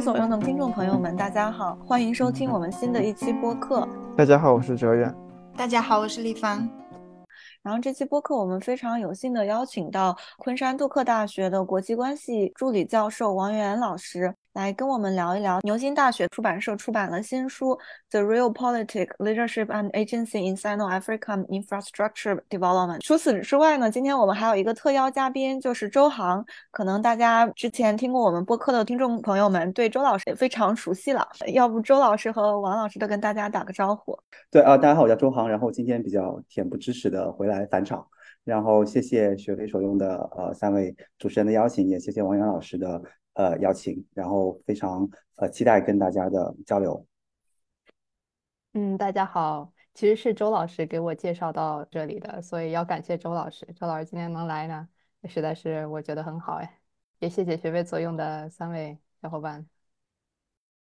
非所用的听众朋友们，大家好，欢迎收听我们新的一期播客。大家好，我是哲远。大家好，我是立方。然后这期播客我们非常有幸的邀请到昆山杜克大学的国际关系助理教授王源老师。来跟我们聊一聊牛津大学出版社出版了新书《The Real Politics, Leadership and Agency in Sino-African Infrastructure Development》。除此之外呢，今天我们还有一个特邀嘉宾，就是周航。可能大家之前听过我们播客的听众朋友们，对周老师也非常熟悉了。要不周老师和王老师都跟大家打个招呼。对啊，大家好，我叫周航。然后今天比较恬不知耻的回来返场，然后谢谢学飞所用的呃三位主持人的邀请，也谢谢王源老师的。呃，邀请，然后非常呃期待跟大家的交流。嗯，大家好，其实是周老师给我介绍到这里的，所以要感谢周老师。周老师今天能来呢，实在是我觉得很好哎，也谢谢学位作用的三位小伙伴。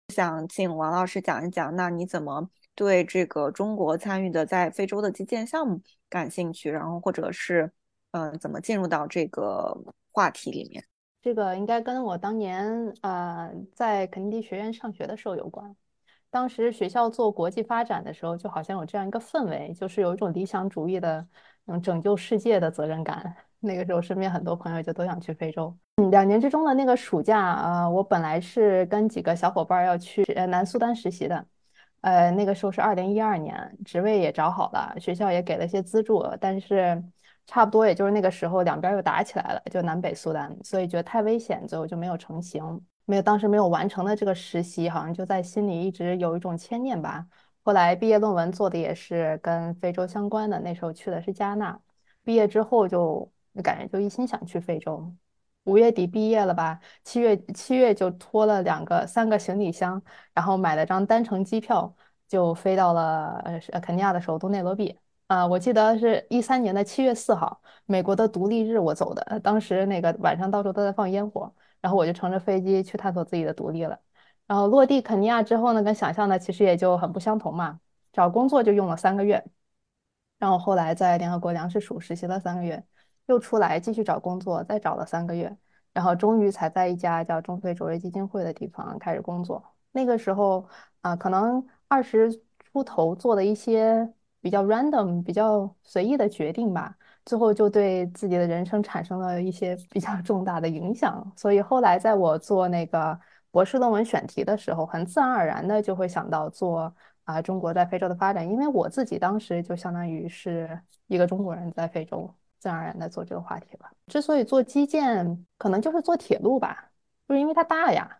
想请王老师讲一讲，那你怎么对这个中国参与的在非洲的基建项目感兴趣？然后或者是嗯，怎么进入到这个话题里面？这个应该跟我当年呃在肯尼迪学院上学的时候有关。当时学校做国际发展的时候，就好像有这样一个氛围，就是有一种理想主义的能拯救世界的责任感。那个时候身边很多朋友就都想去非洲。嗯，两年之中的那个暑假，呃，我本来是跟几个小伙伴要去南苏丹实习的。呃，那个时候是二零一二年，职位也找好了，学校也给了些资助，但是。差不多也就是那个时候，两边又打起来了，就南北苏丹，所以觉得太危险，最后就没有成型。没有当时没有完成的这个实习，好像就在心里一直有一种牵念吧。后来毕业论文做的也是跟非洲相关的，那时候去的是加纳。毕业之后就感觉就一心想去非洲。五月底毕业了吧，七月七月就拖了两个三个行李箱，然后买了张单程机票，就飞到了呃肯尼亚的首都内罗毕。啊，我记得是一三年的七月四号，美国的独立日，我走的。当时那个晚上到处都在放烟火，然后我就乘着飞机去探索自己的独立了。然后落地肯尼亚之后呢，跟想象的其实也就很不相同嘛。找工作就用了三个月，然后后来在联合国粮食署实习了三个月，又出来继续找工作，再找了三个月，然后终于才在一家叫中非卓越基金会的地方开始工作。那个时候啊，可能二十出头做的一些。比较 random、比较随意的决定吧，最后就对自己的人生产生了一些比较重大的影响。所以后来在我做那个博士论文选题的时候，很自然而然的就会想到做啊中国在非洲的发展，因为我自己当时就相当于是一个中国人在非洲，自然而然的做这个话题了。之所以做基建，可能就是做铁路吧，就是因为它大呀，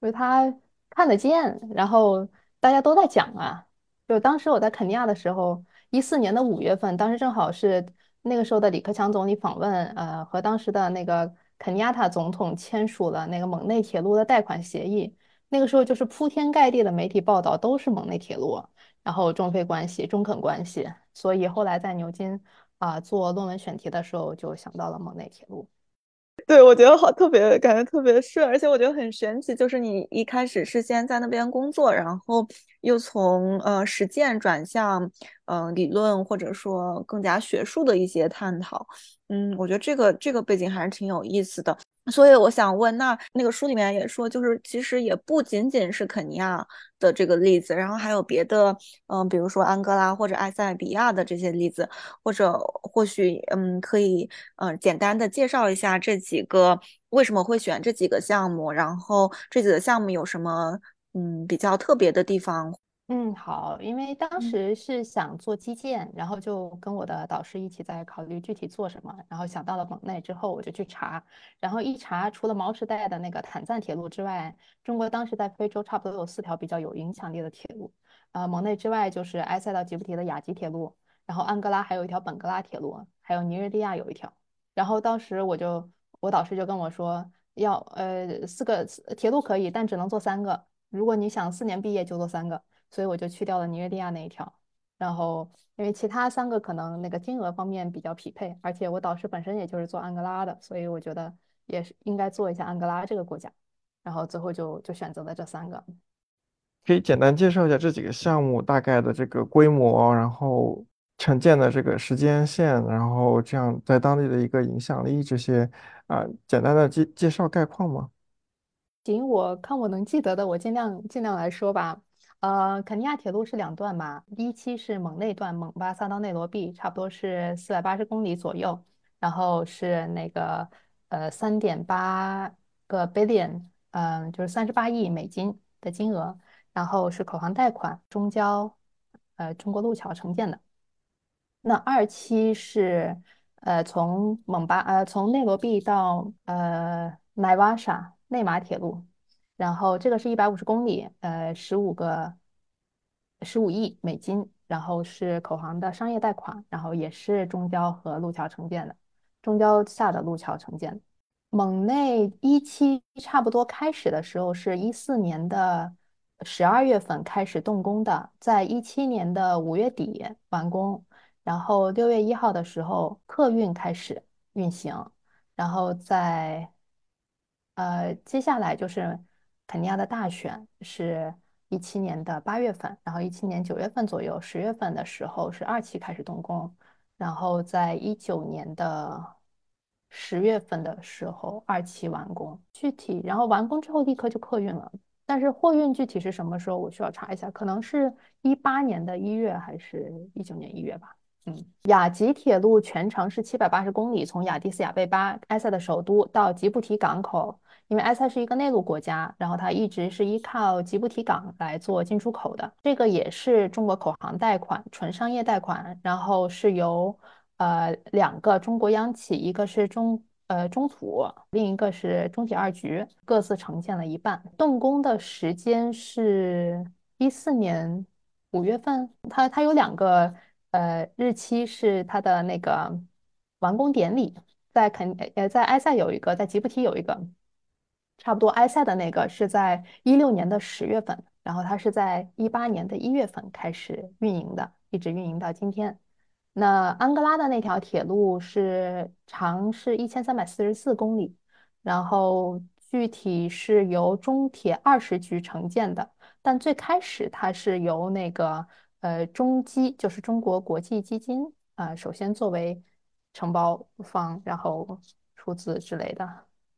因为它看得见，然后大家都在讲啊。就当时我在肯尼亚的时候，一四年的五月份，当时正好是那个时候的李克强总理访问，呃，和当时的那个肯尼亚塔总统签署了那个蒙内铁路的贷款协议。那个时候就是铺天盖地的媒体报道都是蒙内铁路，然后中非关系、中肯关系。所以后来在牛津啊做论文选题的时候，就想到了蒙内铁路。对，我觉得好特别，感觉特别顺，而且我觉得很神奇，就是你一开始是先在那边工作，然后又从呃实践转向嗯理论或者说更加学术的一些探讨，嗯，我觉得这个这个背景还是挺有意思的。所以我想问，那那个书里面也说，就是其实也不仅仅是肯尼亚的这个例子，然后还有别的，嗯，比如说安哥拉或者埃塞比亚的这些例子，或者或许，嗯，可以，嗯，简单的介绍一下这几个为什么会选这几个项目，然后这几个项目有什么，嗯，比较特别的地方。嗯，好，因为当时是想做基建，然后就跟我的导师一起在考虑具体做什么，然后想到了蒙内之后，我就去查，然后一查，除了毛时代的那个坦赞铁路之外，中国当时在非洲差不多有四条比较有影响力的铁路，呃，蒙内之外就是埃塞到吉布提的雅吉铁路，然后安哥拉还有一条本格拉铁路，还有尼日利亚有一条，然后当时我就我导师就跟我说，要呃四个铁路可以，但只能做三个，如果你想四年毕业就做三个。所以我就去掉了尼日利亚那一条，然后因为其他三个可能那个金额方面比较匹配，而且我导师本身也就是做安哥拉的，所以我觉得也是应该做一下安哥拉这个国家，然后最后就就选择了这三个。可以简单介绍一下这几个项目大概的这个规模，然后承建的这个时间线，然后这样在当地的一个影响力这些啊，简单的介介绍概况吗？行，我看我能记得的，我尽量尽量来说吧。呃，肯尼亚铁路是两段嘛，第一期是蒙内段，蒙巴萨到内罗毕，差不多是四百八十公里左右，然后是那个呃三点八个 billion，嗯、就是三十八亿美金的金额，然后是口航贷款，中交呃中国路桥承建的。那二期是呃从蒙巴呃从内罗毕到呃奈瓦沙内马铁路，然后这个是一百五十公里，呃十五个十五亿美金，然后是口航的商业贷款，然后也是中交和路桥承建的，中交下的路桥承建。蒙内一期差不多开始的时候是一四年的十二月份开始动工的，在一七年的五月底完工。然后六月一号的时候，客运开始运行，然后在呃接下来就是肯尼亚的大选是一七年的八月份，然后一七年九月份左右，十月份的时候是二期开始动工，然后在一九年的十月份的时候二期完工，具体然后完工之后立刻就客运了。但是货运具体是什么时候，我需要查一下，可能是一八年的一月还是一九年一月吧。嗯，雅吉铁路全长是七百八十公里，从亚的斯亚贝巴，埃塞的首都，到吉布提港口。因为埃塞是一个内陆国家，然后它一直是依靠吉布提港来做进出口的。这个也是中国口行贷款，纯商业贷款，然后是由呃两个中国央企，一个是中呃中土，另一个是中铁二局，各自承建了一半。动工的时间是一四年五月份，它它有两个。呃，日期是它的那个完工典礼，在肯呃在埃塞有一个，在吉布提有一个，差不多埃塞的那个是在一六年的十月份，然后它是在一八年的一月份开始运营的，一直运营到今天。那安哥拉的那条铁路是长是一千三百四十四公里，然后具体是由中铁二十局承建的，但最开始它是由那个。呃，中基就是中国国际基金啊，首先作为承包方，然后出资之类的，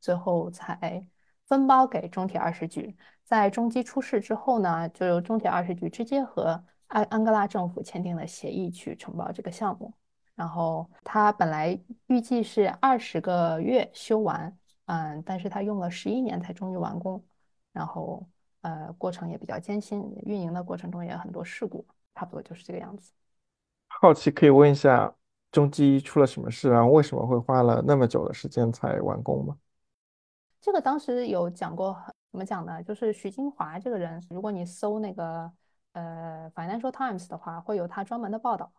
最后才分包给中铁二十局。在中基出事之后呢，就由中铁二十局直接和安安哥拉政府签订了协议去承包这个项目。然后它本来预计是二十个月修完，嗯，但是它用了十一年才终于完工。然后呃，过程也比较艰辛，运营的过程中也很多事故。差不多就是这个样子。好奇可以问一下，中基出了什么事，然后为什么会花了那么久的时间才完工吗？这个当时有讲过，怎么讲呢？就是徐金华这个人，如果你搜那个呃《Financial Times》的话，会有他专门的报道。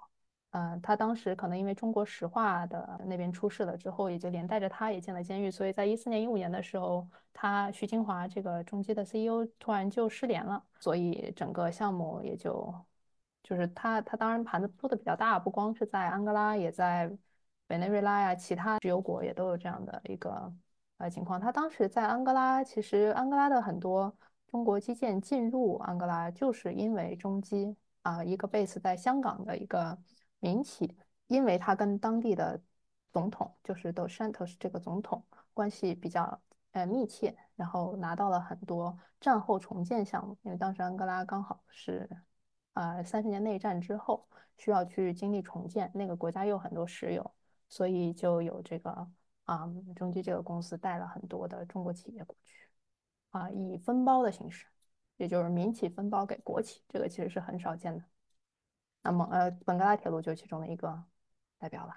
嗯，他当时可能因为中国石化的那边出事了之后，也就连带着他也进了监狱，所以在一四年、一五年的时候，他徐金华这个中基的 CEO 突然就失联了，所以整个项目也就。就是他，他当然盘子铺的比较大，不光是在安哥拉，也在委内瑞拉呀，其他石油国也都有这样的一个呃情况。他当时在安哥拉，其实安哥拉的很多中国基建进入安哥拉，就是因为中基啊，一个 base 在香港的一个民企，因为他跟当地的总统，就是 Dos Santos 这个总统关系比较呃密切，然后拿到了很多战后重建项目，因为当时安哥拉刚好是。呃，三十年内战之后需要去经历重建，那个国家有很多石油，所以就有这个啊，中基这个公司带了很多的中国企业过去，啊，以分包的形式，也就是民企分包给国企，这个其实是很少见的。那么，呃，本格拉铁路就是其中的一个代表了。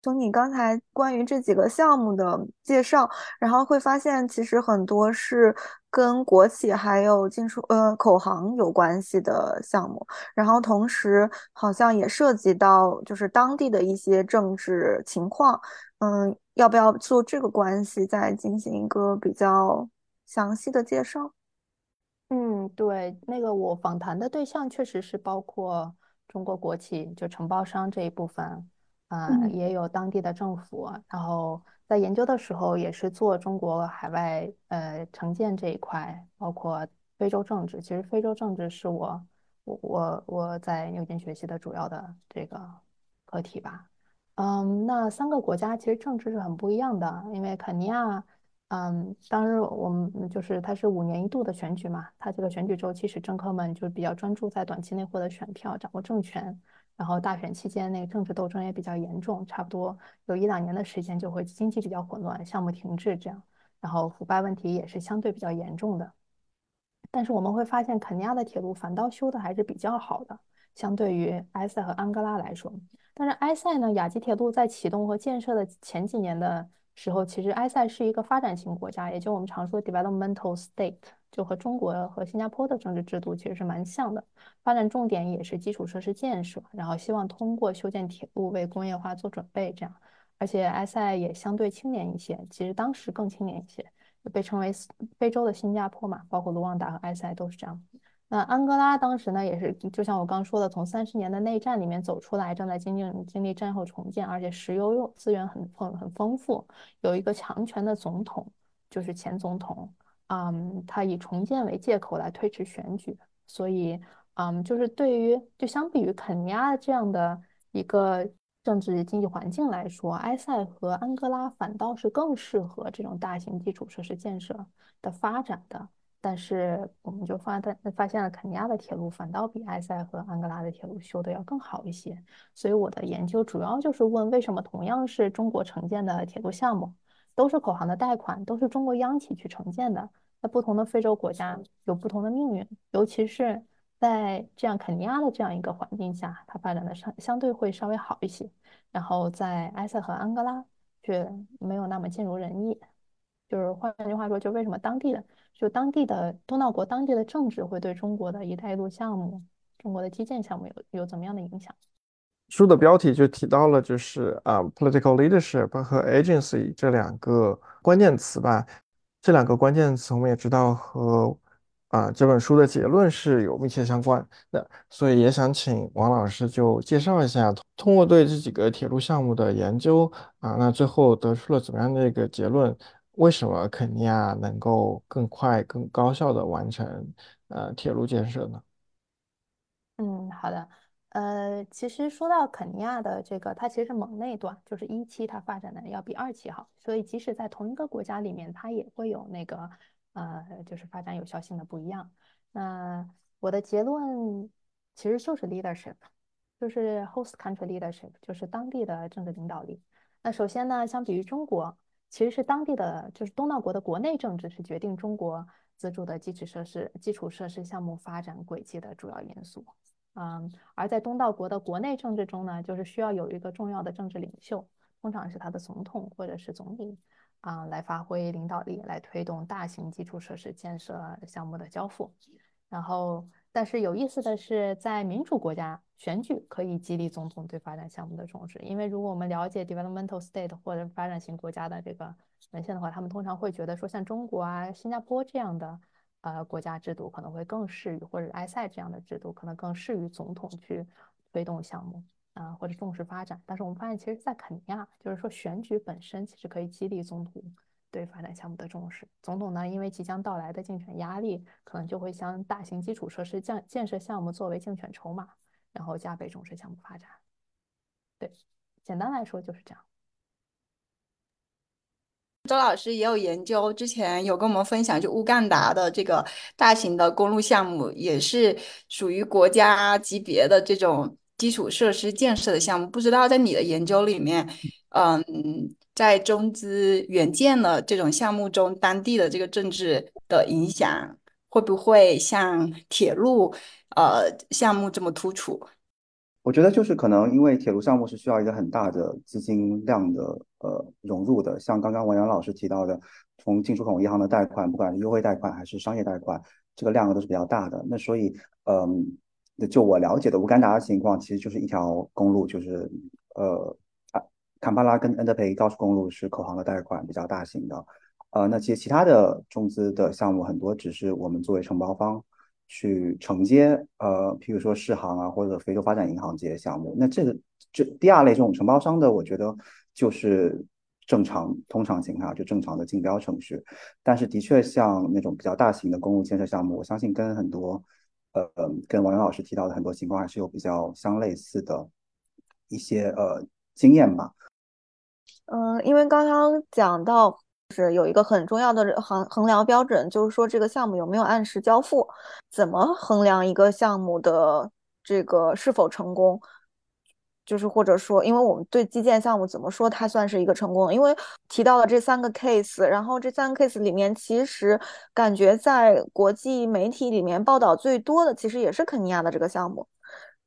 从你刚才关于这几个项目的介绍，然后会发现其实很多是跟国企还有进出呃口行有关系的项目，然后同时好像也涉及到就是当地的一些政治情况，嗯，要不要做这个关系再进行一个比较详细的介绍？嗯，对，那个我访谈的对象确实是包括中国国企，就承包商这一部分。啊，也有当地的政府，然后在研究的时候也是做中国海外呃承建这一块，包括非洲政治。其实非洲政治是我我我我在牛津学习的主要的这个课题吧。嗯，那三个国家其实政治是很不一样的，因为肯尼亚，嗯，当时我们就是它是五年一度的选举嘛，它这个选举周期使政客们就比较专注在短期内获得选票、掌握政权，然后大选期间那个政治斗争也比较严重，差不多有一两年的时间就会经济比较混乱，项目停滞这样，然后腐败问题也是相对比较严重的。但是我们会发现，肯尼亚的铁路反倒修的还是比较好的，相对于埃塞和安哥拉来说。但是埃塞呢，亚吉铁路在启动和建设的前几年的。时候，其实埃塞是一个发展型国家，也就我们常说的 developmental state，就和中国和新加坡的政治制度其实是蛮像的。发展重点也是基础设施建设，然后希望通过修建铁路为工业化做准备。这样，而且埃塞也相对青年一些，其实当时更青年一些，被称为非洲的新加坡嘛，包括卢旺达和埃塞都是这样。那安哥拉当时呢，也是就像我刚说的，从三十年的内战里面走出来，正在经历经历战后重建，而且石油资源很丰很丰富，有一个强权的总统，就是前总统，嗯，他以重建为借口来推迟选举，所以，嗯，就是对于就相比于肯尼亚这样的一个政治经济环境来说，埃塞和安哥拉反倒是更适合这种大型基础设施建设的发展的。但是我们就发现，发现了肯尼亚的铁路反倒比埃塞和安哥拉的铁路修的要更好一些。所以我的研究主要就是问，为什么同样是中国承建的铁路项目，都是口行的贷款，都是中国央企去承建的，在不同的非洲国家有不同的命运。尤其是在这样肯尼亚的这样一个环境下，它发展的相相对会稍微好一些。然后在埃塞和安哥拉却没有那么尽如人意。就是换句话说，就为什么当地的就当地的东道国当地的政治会对中国的一带一路项目、中国的基建项目有有怎么样的影响？书的标题就提到了，就是啊，political leadership 和 agency 这两个关键词吧。这两个关键词我们也知道和啊这本书的结论是有密切相关的，所以也想请王老师就介绍一下，通过对这几个铁路项目的研究啊，那最后得出了怎么样的一个结论？为什么肯尼亚能够更快、更高效的完成呃铁路建设呢？嗯，好的。呃，其实说到肯尼亚的这个，它其实是蒙内段，就是一期它发展的要比二期好，所以即使在同一个国家里面，它也会有那个呃，就是发展有效性的不一样。那我的结论其实就是 leadership，就是 host country leadership，就是当地的政治领导力。那首先呢，相比于中国。其实是当地的，就是东道国的国内政治是决定中国资助的基础设施、基础设施项目发展轨迹的主要因素。嗯，而在东道国的国内政治中呢，就是需要有一个重要的政治领袖，通常是他的总统或者是总理，啊，来发挥领导力，来推动大型基础设施建设项目的交付，然后。但是有意思的是，在民主国家，选举可以激励总统对发展项目的重视。因为如果我们了解 developmental state 或者发展型国家的这个文献的话，他们通常会觉得说，像中国啊、新加坡这样的呃国家制度可能会更适于，或者埃塞这样的制度可能更适于总统去推动项目啊，或者重视发展。但是我们发现，其实，在肯尼亚，就是说选举本身其实可以激励总统。对发展项目的重视，总统呢，因为即将到来的竞选压力，可能就会将大型基础设施建建设项目作为竞选筹码，然后加倍重视项目发展。对，简单来说就是这样。周老师也有研究，之前有跟我们分享，就乌干达的这个大型的公路项目，也是属于国家级别的这种基础设施建设的项目。不知道在你的研究里面，嗯。在中资援建的这种项目中，当地的这个政治的影响会不会像铁路呃项目这么突出？我觉得就是可能因为铁路项目是需要一个很大的资金量的呃融入的，像刚刚王阳老师提到的，从进出口银行的贷款，不管是优惠贷款还是商业贷款，这个量都是比较大的。那所以嗯，就我了解的乌干达的情况，其实就是一条公路，就是呃。坎帕拉跟恩德培高速公路是口行的贷款比较大型的，呃，那其实其他的中资的项目很多只是我们作为承包方去承接，呃，譬如说世行啊或者非洲发展银行这些项目。那这个这第二类这种承包商的，我觉得就是正常通常情况就正常的竞标程序。但是的确像那种比较大型的公路建设项目，我相信跟很多呃跟王源老师提到的很多情况还是有比较相类似的一些呃经验吧。嗯，因为刚刚讲到是有一个很重要的衡衡量标准，就是说这个项目有没有按时交付。怎么衡量一个项目的这个是否成功？就是或者说，因为我们对基建项目怎么说它算是一个成功？因为提到了这三个 case，然后这三个 case 里面，其实感觉在国际媒体里面报道最多的，其实也是肯尼亚的这个项目。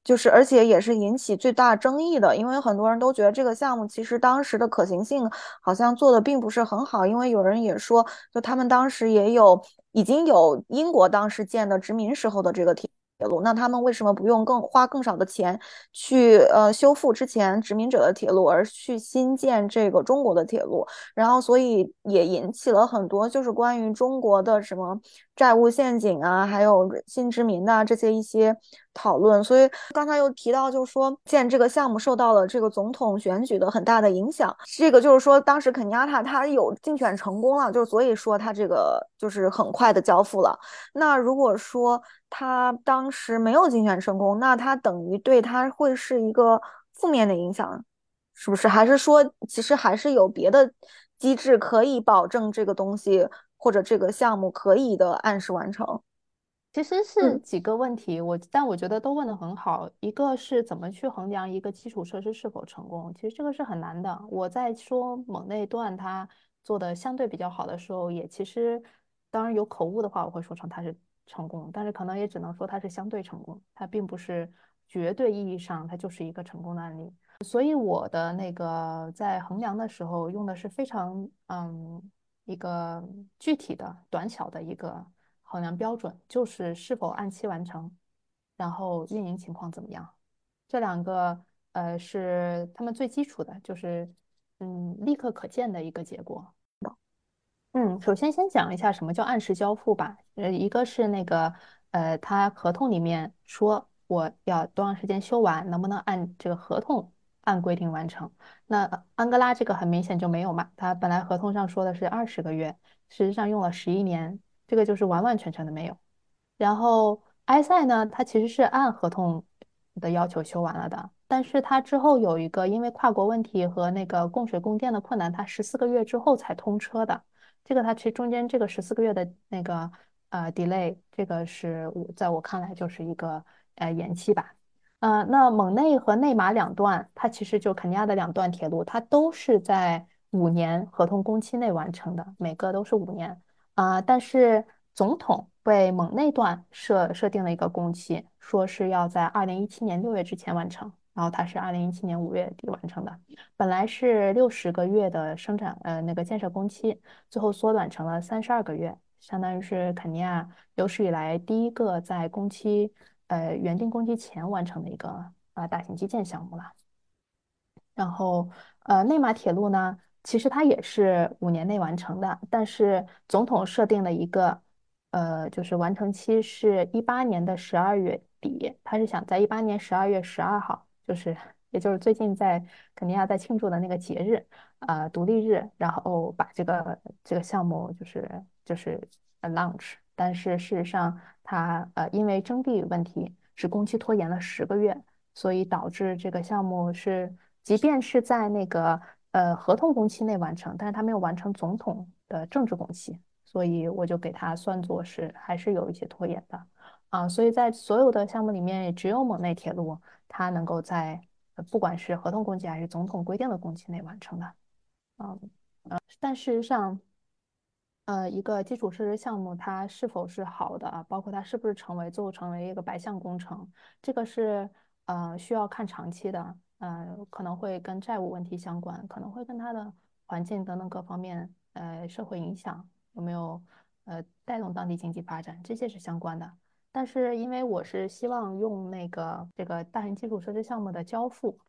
就是而且也是引起最大争议的，因为很多人都觉得这个项目其实当时的可行性好像做的并不是很好，因为有人也说，就他们当时也有已经有英国当时建的殖民时候的这个铁。铁路，那他们为什么不用更花更少的钱去呃修复之前殖民者的铁路，而去新建这个中国的铁路？然后，所以也引起了很多就是关于中国的什么债务陷阱啊，还有新殖民的这些一些讨论。所以刚才又提到，就是说建这个项目受到了这个总统选举的很大的影响。这个就是说，当时肯尼亚他他有竞选成功了，就是所以说他这个就是很快的交付了。那如果说，他当时没有竞选成功，那他等于对他会是一个负面的影响，是不是？还是说，其实还是有别的机制可以保证这个东西或者这个项目可以的按时完成？其实是几个问题，我但我觉得都问得很好。一个是怎么去衡量一个基础设施是否成功？其实这个是很难的。我在说蒙内段它做的相对比较好的时候，也其实当然有口误的话，我会说成它是。成功，但是可能也只能说它是相对成功，它并不是绝对意义上它就是一个成功的案例。所以我的那个在衡量的时候用的是非常嗯一个具体的短小的一个衡量标准，就是是否按期完成，然后运营情况怎么样。这两个呃是他们最基础的，就是嗯立刻可见的一个结果。嗯，首先先讲一下什么叫按时交付吧。呃，一个是那个，呃，他合同里面说我要多长时间修完，能不能按这个合同按规定完成？那安哥拉这个很明显就没有嘛，他本来合同上说的是二十个月，实际上用了十一年，这个就是完完全全的没有。然后埃塞呢，它其实是按合同的要求修完了的，但是它之后有一个因为跨国问题和那个供水供电的困难，它十四个月之后才通车的。这个它其实中间这个十四个月的那个呃 delay，这个是我在我看来就是一个呃延期吧。呃，那蒙内和内马两段，它其实就肯尼亚的两段铁路，它都是在五年合同工期内完成的，每个都是五年啊。但是总统为蒙内段设设定了一个工期，说是要在二零一七年六月之前完成。然后它是二零一七年五月底完成的，本来是六十个月的生产，呃，那个建设工期，最后缩短成了三十二个月，相当于是肯尼亚有史以来第一个在工期，呃，原定工期前完成的一个啊大型基建项目了。然后，呃，内马铁路呢，其实它也是五年内完成的，但是总统设定了一个，呃，就是完成期是一八年的十二月底，他是想在一八年十二月十二号。就是，也就是最近在肯尼亚在庆祝的那个节日，呃，独立日，然后把这个这个项目就是就是 launch，但是事实上它呃因为征地问题是工期拖延了十个月，所以导致这个项目是即便是在那个呃合同工期内完成，但是它没有完成总统的政治工期，所以我就给它算作是还是有一些拖延的啊，所以在所有的项目里面，也只有蒙内铁路。它能够在不管是合同工期还是总统规定的工期内完成的，嗯呃，但事实上，呃，一个基础设施项目它是否是好的啊，包括它是不是成为最后成为一个白项工程，这个是呃需要看长期的，呃，可能会跟债务问题相关，可能会跟它的环境等等各方面呃社会影响有没有呃带动当地经济发展，这些是相关的。但是因为我是希望用那个这个大型基础设施项目的交付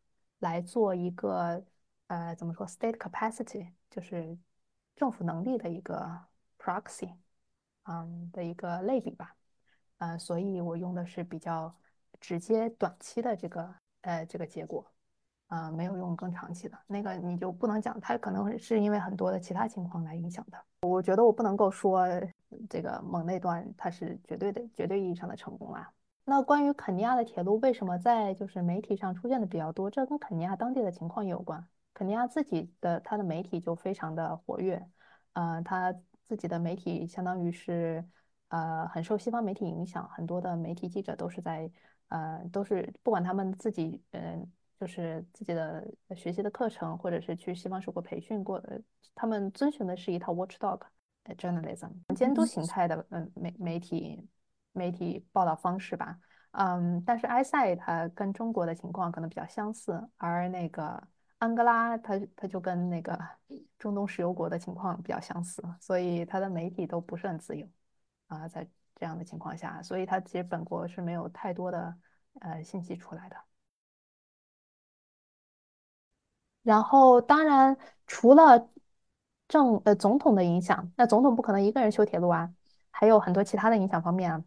来做一个呃怎么说 state capacity 就是政府能力的一个 proxy，嗯的一个类比吧，呃，所以我用的是比较直接短期的这个呃这个结果，啊，没有用更长期的那个你就不能讲它可能是因为很多的其他情况来影响的，我觉得我不能够说。这个蒙内段它是绝对的、绝对意义上的成功啊。那关于肯尼亚的铁路为什么在就是媒体上出现的比较多？这跟肯尼亚当地的情况也有关。肯尼亚自己的它的媒体就非常的活跃，呃，他自己的媒体相当于是呃很受西方媒体影响，很多的媒体记者都是在呃都是不管他们自己嗯就是自己的学习的课程，或者是去西方受过培训过的，他们遵循的是一套 watchdog journalism 监督形态的嗯媒媒体媒体报道方式吧。嗯，但是埃塞它跟中国的情况可能比较相似，而那个安哥拉它它就跟那个中东石油国的情况比较相似，所以它的媒体都不是很自由啊，在这样的情况下，所以它其实本国是没有太多的呃信息出来的。然后当然除了政呃总统的影响，那总统不可能一个人修铁路啊，还有很多其他的影响方面啊。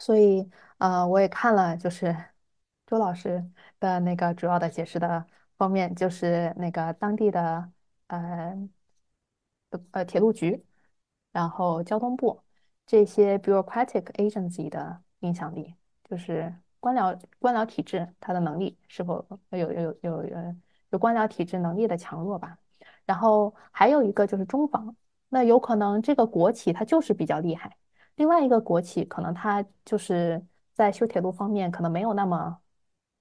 所以，呃，我也看了，就是 周老师的那个主要的解释的方面，就是那个当地的呃呃铁路局，然后交通部这些 bureaucratic agency 的影响力，就是官僚官僚体制它的能力是否有有有有有官僚体制能力的强弱吧。然后还有一个就是中方，那有可能这个国企它就是比较厉害。另外一个国企可能它就是在修铁路方面可能没有那么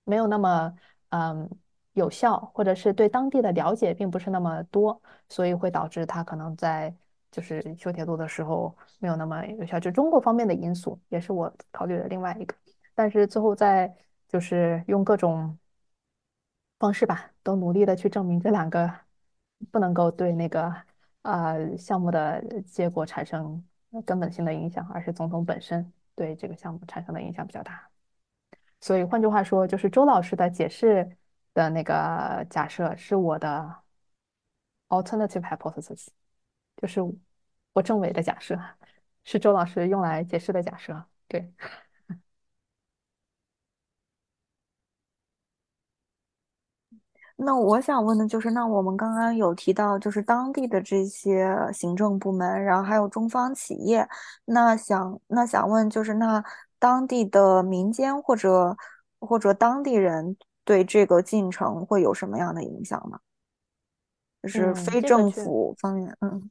没有那么嗯有效，或者是对当地的了解并不是那么多，所以会导致他可能在就是修铁路的时候没有那么有效。就中国方面的因素也是我考虑的另外一个，但是最后在就是用各种方式吧，都努力的去证明这两个不能够对那个呃项目的结果产生。根本性的影响，而是总统本身对这个项目产生的影响比较大。所以换句话说，就是周老师的解释的那个假设是我的 alternative hypothesis，就是我证伪的假设，是周老师用来解释的假设。对。那我想问的就是，那我们刚刚有提到，就是当地的这些行政部门，然后还有中方企业，那想那想问就是，那当地的民间或者或者当地人对这个进程会有什么样的影响吗？就是非政府方面，嗯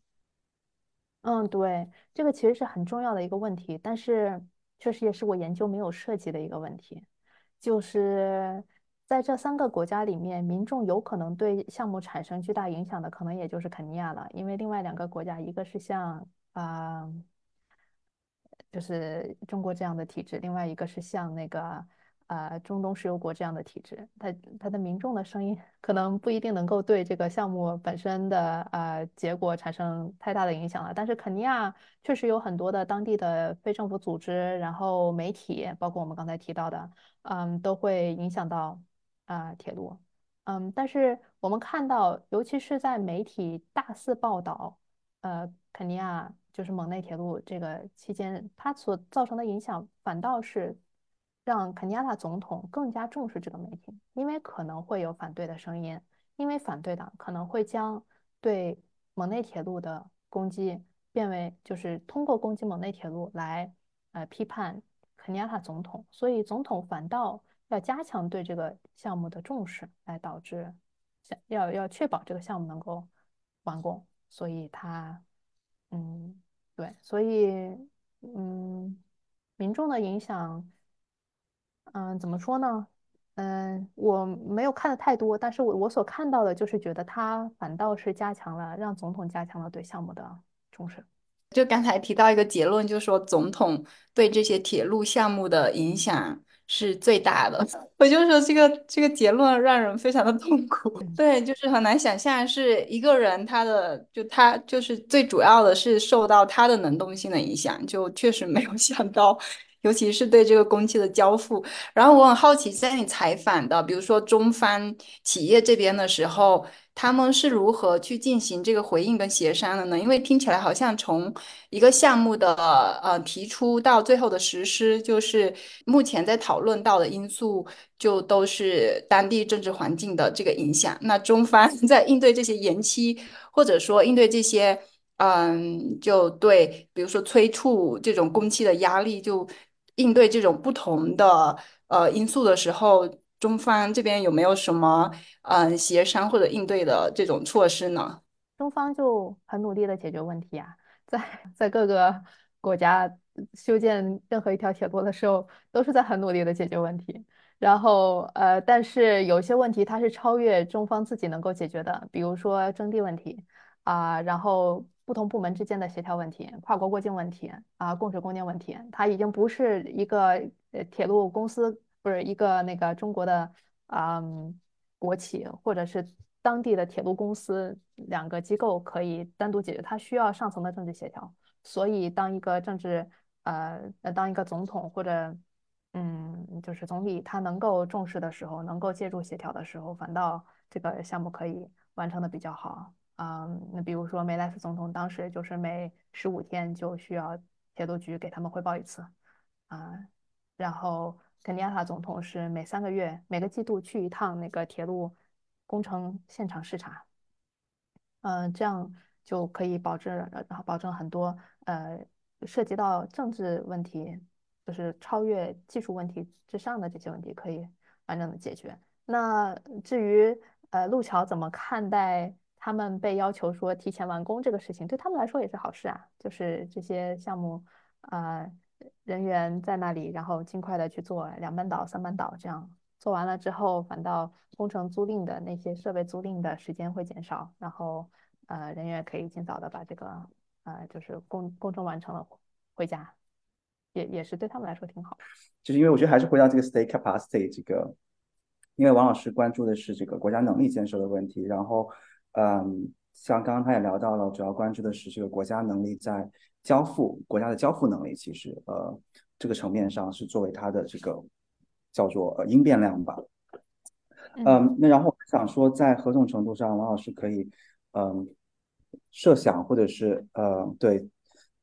嗯，对，这个其实是很重要的一个问题，但是确实也是我研究没有涉及的一个问题，就是。在这三个国家里面，民众有可能对项目产生巨大影响的，可能也就是肯尼亚了。因为另外两个国家，一个是像啊，就是中国这样的体制，另外一个是像那个。呃，中东石油国这样的体制，它它的民众的声音可能不一定能够对这个项目本身的呃结果产生太大的影响了。但是肯尼亚确实有很多的当地的非政府组织，然后媒体，包括我们刚才提到的，嗯，都会影响到啊铁路。嗯，但是我们看到，尤其是在媒体大肆报道，呃，肯尼亚就是蒙内铁路这个期间，它所造成的影响反倒是。让肯尼亚塔总统更加重视这个媒体，因为可能会有反对的声音，因为反对党可能会将对蒙内铁路的攻击变为就是通过攻击蒙内铁路来呃批判肯尼亚塔总统，所以总统反倒要加强对这个项目的重视，来导致要要确保这个项目能够完工，所以他嗯对，所以嗯民众的影响。嗯，怎么说呢？嗯，我没有看的太多，但是我我所看到的就是觉得他反倒是加强了，让总统加强了对项目的重视。就刚才提到一个结论，就是说总统对这些铁路项目的影响是最大的。我就说这个这个结论让人非常的痛苦。对，就是很难想象是一个人他的就他就是最主要的是受到他的能动性的影响，就确实没有想到。尤其是对这个工期的交付，然后我很好奇，在你采访的，比如说中方企业这边的时候，他们是如何去进行这个回应跟协商的呢？因为听起来好像从一个项目的呃提出到最后的实施，就是目前在讨论到的因素，就都是当地政治环境的这个影响。那中方 在应对这些延期，或者说应对这些，嗯，就对，比如说催促这种工期的压力，就。应对这种不同的呃因素的时候，中方这边有没有什么嗯协商或者应对的这种措施呢？中方就很努力的解决问题啊，在在各个国家修建任何一条铁路的时候，都是在很努力的解决问题。然后呃，但是有些问题它是超越中方自己能够解决的，比如说征地问题啊，然后不同部门之间的协调问题、跨国过境问题啊、供水供电问题，它已经不是一个呃铁路公司，不是一个那个中国的啊国企或者是当地的铁路公司两个机构可以单独解决，它需要上层的政治协调。所以当一个政治呃呃当一个总统或者嗯，就是总理他能够重视的时候，能够介入协调的时候，反倒这个项目可以完成的比较好。嗯，那比如说梅莱斯总统当时就是每十五天就需要铁路局给他们汇报一次，啊，然后肯尼亚塔总统是每三个月每个季度去一趟那个铁路工程现场视察，嗯，这样就可以保证，然后保证很多呃涉及到政治问题。就是超越技术问题之上的这些问题可以完整的解决。那至于呃路桥怎么看待他们被要求说提前完工这个事情，对他们来说也是好事啊。就是这些项目啊人员在那里，然后尽快的去做两班倒、三班倒，这样做完了之后，反倒工程租赁的那些设备租赁的时间会减少，然后呃人员可以尽早的把这个呃就是工工程完成了回家。也也是对他们来说挺好，就是因为我觉得还是回到这个 state capacity 这个，因为王老师关注的是这个国家能力建设的问题，然后，嗯，像刚刚他也聊到了，主要关注的是这个国家能力在交付国家的交付能力，其实呃这个层面上是作为它的这个叫做呃应变量吧，嗯，那然后我想说在何种程度上，王老师可以嗯设想或者是呃对。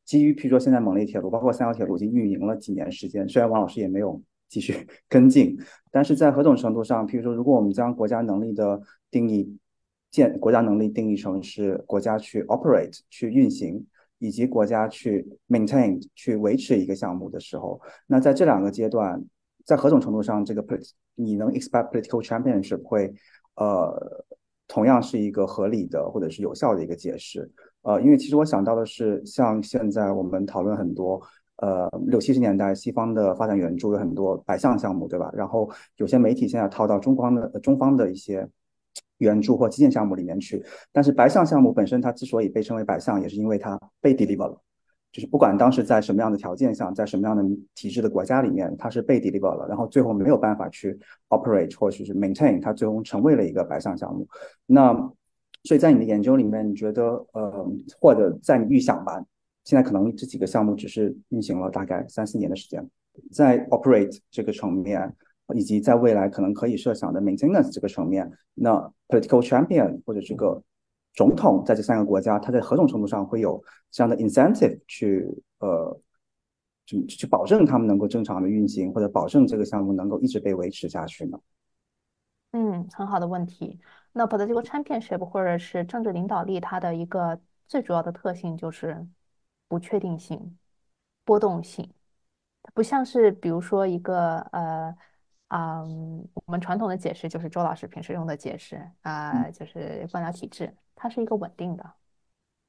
基于，譬如说现在蒙利铁路，包括三条铁路已经运营了几年时间，虽然王老师也没有继续 跟进，但是在何种程度上，譬如说，如果我们将国家能力的定义建国家能力定义成是国家去 operate 去运行，以及国家去 maintain 去维持一个项目的时候，那在这两个阶段，在何种程度上，这个 polit 你能 expect political championship 会呃同样是一个合理的或者是有效的一个解释？呃，因为其实我想到的是，像现在我们讨论很多，呃，六七十年代西方的发展援助有很多白项项目，对吧？然后有些媒体现在套到中方的中方的一些援助或基建项目里面去，但是白项项目本身它之所以被称为白项，也是因为它被 deliver 了，就是不管当时在什么样的条件下，在什么样的体制的国家里面，它是被 deliver 了，然后最后没有办法去 operate 或者是 maintain，它最终成为了一个白项项目，那。所以在你的研究里面，你觉得呃，或者在你预想吧，现在可能这几个项目只是运行了大概三四年的时间，在 operate 这个层面，以及在未来可能可以设想的 maintenance 这个层面，那 political champion 或者这个总统在这三个国家，他在何种程度上会有这样的 incentive 去呃，去去保证他们能够正常的运行，或者保证这个项目能够一直被维持下去呢？嗯，很好的问题。那 political championship 或者是政治领导力，它的一个最主要的特性就是不确定性、波动性。它不像是比如说一个呃啊，我们传统的解释就是周老师平时用的解释啊，就是官僚体制，它是一个稳定的。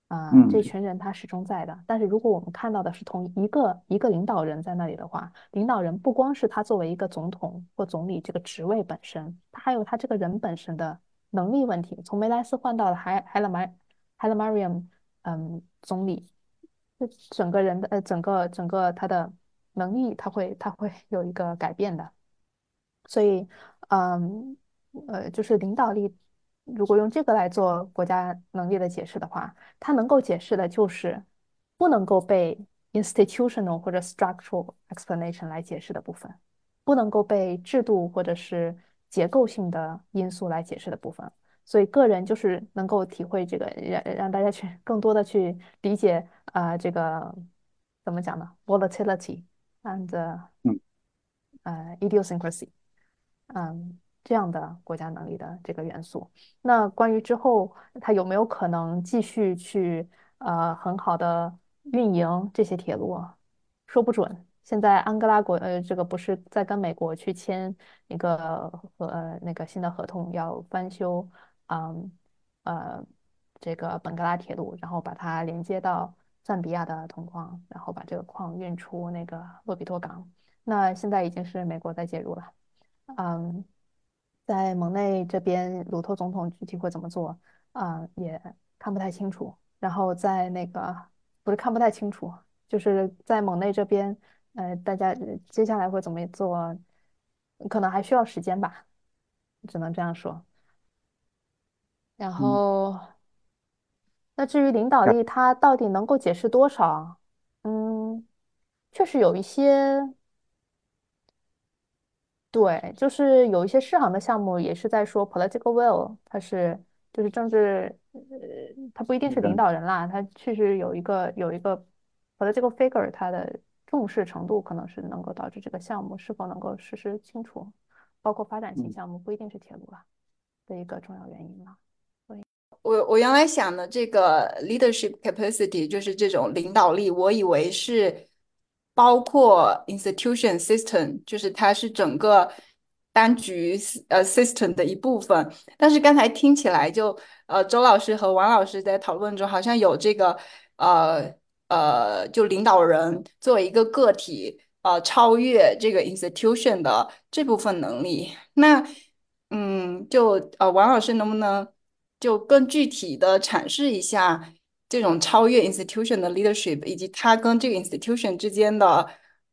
啊，这群人他始终在的。但是如果我们看到的是同一个一个领导人在那里的话，领导人不光是他作为一个总统或总理这个职位本身，他还有他这个人本身的能力问题。从梅莱斯换到了海海勒马海勒马里姆，嗯，总理，这整个人的呃整个整个他的能力，他会他会有一个改变的。所以，嗯，呃，就是领导力。如果用这个来做国家能力的解释的话，它能够解释的就是不能够被 institutional 或者 structural explanation 来解释的部分，不能够被制度或者是结构性的因素来解释的部分。所以个人就是能够体会这个，让让大家去更多的去理解啊，这个怎么讲呢？volatility and 呃 idiosyncrasy，嗯。这样的国家能力的这个元素，那关于之后它有没有可能继续去呃很好的运营这些铁路，说不准。现在安哥拉国呃这个不是在跟美国去签一个和那个新的合同，要翻修，嗯呃这个本格拉铁路，然后把它连接到赞比亚的铜矿，然后把这个矿运出那个洛比托港。那现在已经是美国在介入了。嗯，在蒙内这边，鲁托总统具体会怎么做啊，也看不太清楚。然后在那个不是看不太清楚，就是在蒙内这边，呃，大家接下来会怎么做，可能还需要时间吧，只能这样说。然后，那至于领导力，它到底能够解释多少？嗯，确实有一些。对，就是有一些试航的项目也是在说 political will，它是就是政治，呃，它不一定是领导人啦，它确实有一个有一个 political figure，它的重视程度可能是能够导致这个项目是否能够实施清楚，包括发展性项目不一定是铁路了的一个重要原因了。我我原来想的这个 leadership capacity 就是这种领导力，我以为是。包括 institution system，就是它是整个单局呃 system 的一部分。但是刚才听起来就呃周老师和王老师在讨论中好像有这个呃呃就领导人作为一个个体呃超越这个 institution 的这部分能力。那嗯就呃王老师能不能就更具体的阐释一下？这种超越 institution 的 leadership，以及它跟这个 institution 之间的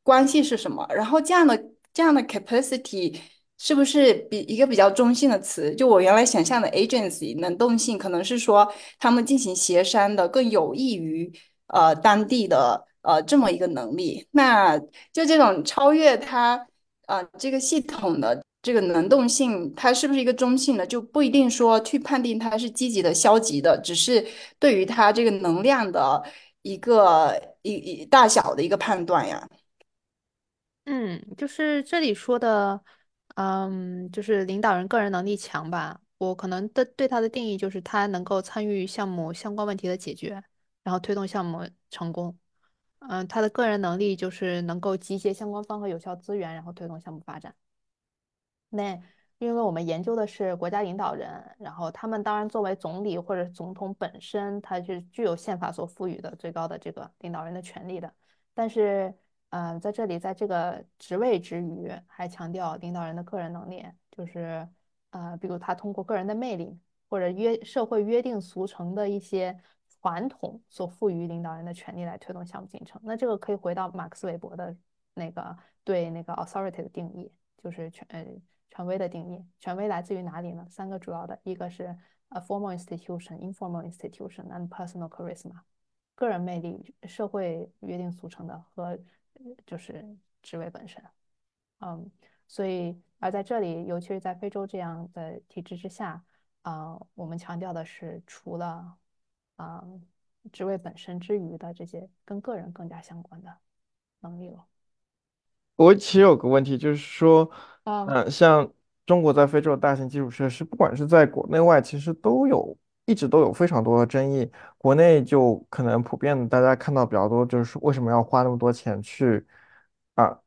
关系是什么？然后这样的这样的 capacity 是不是比一个比较中性的词？就我原来想象的 agency 能动性，可能是说他们进行协商的更有益于呃当地的呃这么一个能力。那就这种超越它呃这个系统的。这个能动性，它是不是一个中性的，就不一定说去判定它是积极的、消极的，只是对于它这个能量的一个一一大小的一个判断呀。嗯，就是这里说的，嗯，就是领导人个人能力强吧。我可能的对他的定义就是他能够参与项目相关问题的解决，然后推动项目成功。嗯，他的个人能力就是能够集结相关方和有效资源，然后推动项目发展。那因为我们研究的是国家领导人，然后他们当然作为总理或者总统本身，他是具有宪法所赋予的最高的这个领导人的权利的。但是，嗯，在这里，在这个职位之余，还强调领导人的个人能力，就是，呃，比如他通过个人的魅力或者约社会约定俗成的一些传统所赋予领导人的权利来推动项目进程。那这个可以回到马克思韦伯的那个对那个 authority 的定义，就是权，呃。权威的定义，权威来自于哪里呢？三个主要的，一个是 a formal institution、informal institution and personal charisma，个人魅力、社会约定俗成的和就是职位本身。嗯，所以而在这里，尤其是在非洲这样的体制之下，啊，我们强调的是除了啊职位本身之余的这些跟个人更加相关的能力了。我其实有个问题，就是说，嗯，像中国在非洲的大型基础设施，不管是在国内外，其实都有一直都有非常多的争议。国内就可能普遍大家看到比较多，就是为什么要花那么多钱去啊？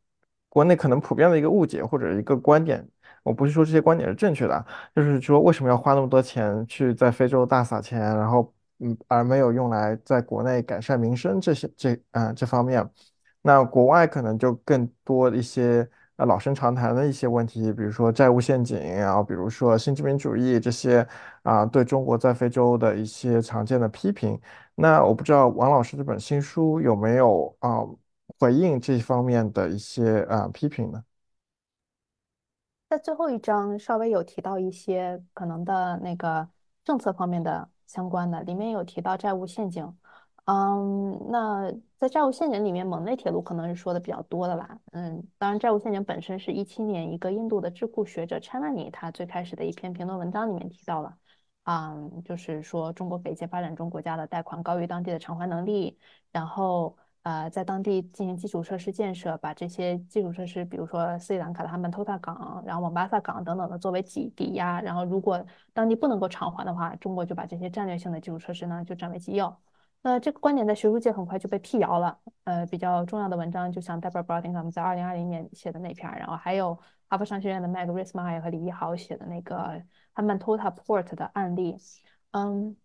国内可能普遍的一个误解或者一个观点，我不是说这些观点是正确的，就是说为什么要花那么多钱去在非洲大撒钱，然后嗯，而没有用来在国内改善民生这些这嗯这方面。那国外可能就更多一些呃老生常谈的一些问题，比如说债务陷阱，然后比如说新殖民主义这些啊，对中国在非洲的一些常见的批评。那我不知道王老师这本新书有没有啊回应这方面的一些啊批评呢？在最后一章稍微有提到一些可能的那个政策方面的相关的，里面有提到债务陷阱。嗯，那在债务陷阱里面，蒙内铁路可能是说的比较多的吧。嗯，当然，债务陷阱本身是一七年一个印度的智库学者 c h a n a n i 他最开始的一篇评论文章里面提到了，嗯，就是说中国北界发展中国家的贷款高于当地的偿还能力，然后呃，在当地进行基础设施建设，把这些基础设施，比如说斯里兰卡的哈曼托塔港，然后蒙巴萨港等等的作为抵抵押，然后如果当地不能够偿还的话，中国就把这些战略性的基础设施呢就占为己有。那这个观点在学术界很快就被辟谣了。呃，比较重要的文章，就像 Deborah Browning 在二零二零年写的那篇，然后还有哈佛商学院的 Meg Rismeier 和李一豪写的那个 Hamantota Port 的案例。嗯，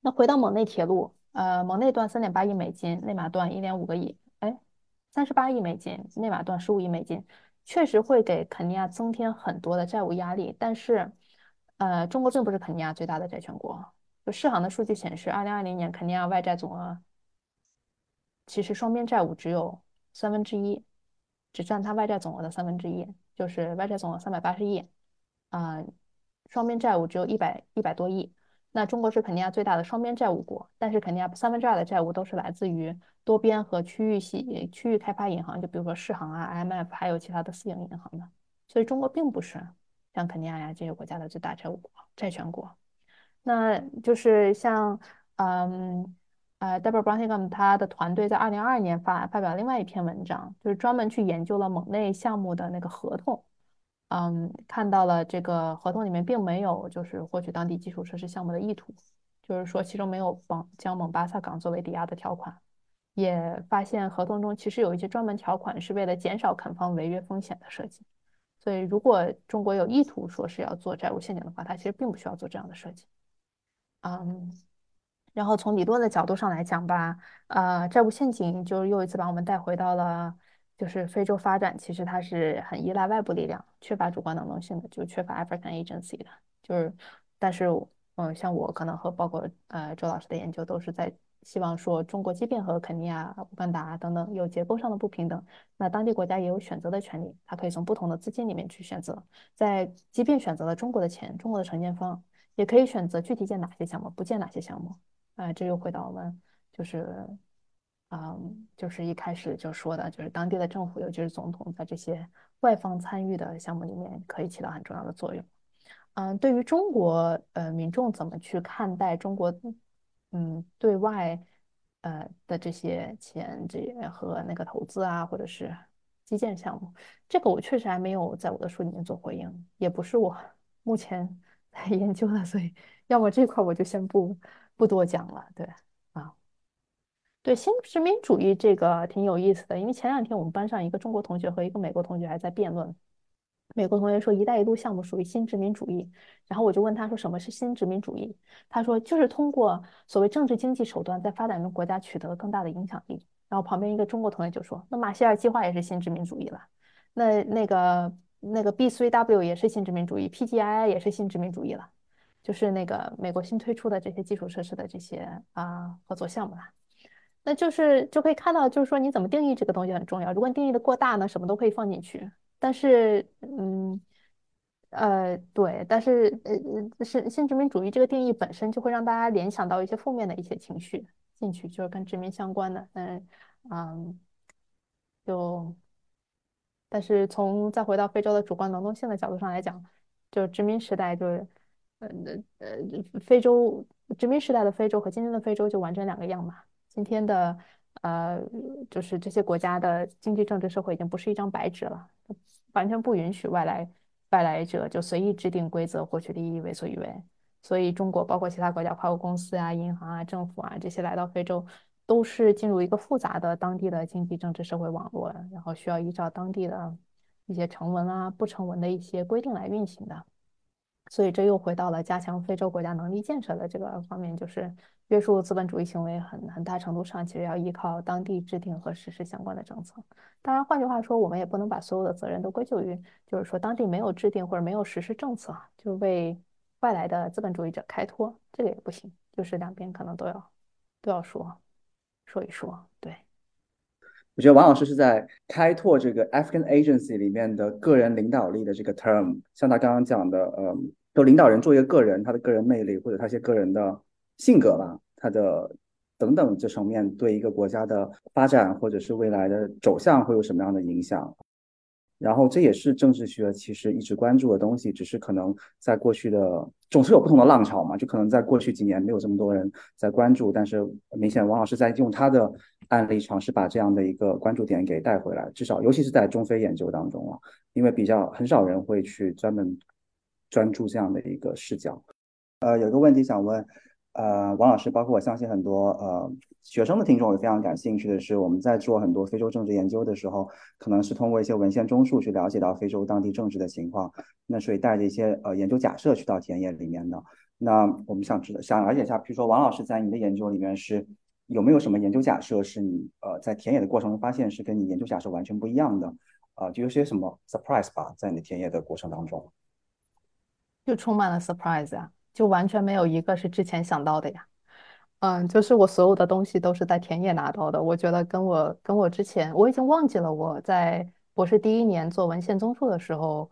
那回到蒙内铁路，呃，蒙内段三点八亿美金，内马段一点五个亿，哎，三十八亿美金，内马段十五亿美金，确实会给肯尼亚增添很多的债务压力。但是，呃，中国并不是肯尼亚最大的债权国。世行的数据显示，二零二零年肯尼亚外债总额其实双边债务只有三分之一，只占它外债总额的三分之一，就是外债总额三百八十亿，啊，双边债务只有一百一百多亿。那中国是肯尼亚最大的双边债务国，但是肯尼亚三分之二的债务都是来自于多边和区域系区域开发银行，就比如说世行啊、IMF，还有其他的私营银行的。所以中国并不是像肯尼亚呀这些国家的最大债务国、债权国。那就是像嗯呃，Deborah Branningham 他的团队在二零二二年发发表另外一篇文章，就是专门去研究了蒙内项目的那个合同。嗯，看到了这个合同里面并没有就是获取当地基础设施项目的意图，就是说其中没有帮将蒙巴萨港作为抵押的条款，也发现合同中其实有一些专门条款是为了减少肯方违约风险的设计。所以如果中国有意图说是要做债务陷阱的话，它其实并不需要做这样的设计。嗯，然后从理论的角度上来讲吧，呃，债务陷阱就又一次把我们带回到了。就是非洲发展，其实它是很依赖外部力量，缺乏主观能动性的，就缺乏 African agency 的。就是，但是，嗯，像我可能和包括呃周老师的研究都是在希望说，中国即便和肯尼亚、乌干达等等有结构上的不平等，那当地国家也有选择的权利，它可以从不同的资金里面去选择，在即便选择了中国的钱，中国的承建方也可以选择具体建哪些项目，不建哪些项目。啊，这又回到我们就是。嗯，就是一开始就说的，就是当地的政府，尤其是总统，在这些外方参与的项目里面，可以起到很重要的作用。嗯，对于中国呃民众怎么去看待中国，嗯，对外呃的这些钱这和那个投资啊，或者是基建项目，这个我确实还没有在我的书里面做回应，也不是我目前在研究的，所以要么这块我就先不不多讲了，对啊。对新殖民主义这个挺有意思的，因为前两天我们班上一个中国同学和一个美国同学还在辩论。美国同学说“一带一路”项目属于新殖民主义，然后我就问他说什么是新殖民主义？他说就是通过所谓政治经济手段在发展中国家取得更大的影响力。然后旁边一个中国同学就说：“那马歇尔计划也是新殖民主义了，那那个那个 B3W 也是新殖民主义，PGI 也是新殖民主义了，就是那个美国新推出的这些基础设施的这些啊合作项目啦。”那就是就可以看到，就是说你怎么定义这个东西很重要。如果你定义的过大呢，什么都可以放进去。但是，嗯，呃，对，但是呃，是新殖民主义这个定义本身就会让大家联想到一些负面的一些情绪进去，就是跟殖民相关的。嗯嗯，就，但是从再回到非洲的主观能动性的角度上来讲，就殖民时代就是，呃呃，非洲殖民时代的非洲和今天的非洲就完全两个样嘛。今天的呃，就是这些国家的经济、政治、社会已经不是一张白纸了，完全不允许外来外来者就随意制定规则、获取利益、为所欲为。所以，中国包括其他国家跨国公司啊、银行啊、政府啊这些来到非洲，都是进入一个复杂的当地的经济、政治、社会网络，然后需要依照当地的一些成文啊、不成文的一些规定来运行的。所以，这又回到了加强非洲国家能力建设的这个方面，就是。约束资本主义行为很很大程度上，其实要依靠当地制定和实施相关的政策。当然，换句话说，我们也不能把所有的责任都归咎于，就是说当地没有制定或者没有实施政策，就为外来的资本主义者开脱，这个也不行。就是两边可能都要都要说说一说。对，我觉得王老师是在开拓这个 African agency 里面的个人领导力的这个 term，像他刚刚讲的，嗯，就领导人作为一个个人，他的个人魅力或者他一些个人的。性格吧，他的等等这层面对一个国家的发展或者是未来的走向会有什么样的影响？然后这也是政治学其实一直关注的东西，只是可能在过去的总是有不同的浪潮嘛，就可能在过去几年没有这么多人在关注，但是明显王老师在用他的案例尝试把这样的一个关注点给带回来，至少尤其是在中非研究当中啊，因为比较很少人会去专门专注这样的一个视角。呃，有个问题想问。呃，王老师，包括我相信很多呃学生的听众也非常感兴趣的是，我们在做很多非洲政治研究的时候，可能是通过一些文献综述去了解到非洲当地政治的情况，那所以带着一些呃研究假设去到田野里面的。那我们想知道，想了解一下，比如说王老师在你的研究里面是有没有什么研究假设是你呃在田野的过程中发现是跟你研究假设完全不一样的？啊，就有些什么 surprise 吧，在你的田野的过程当中，就充满了 surprise 啊，就完全没有一个是之前想到的呀。嗯，就是我所有的东西都是在田野拿到的，我觉得跟我跟我之前我已经忘记了我在博士第一年做文献综述的时候，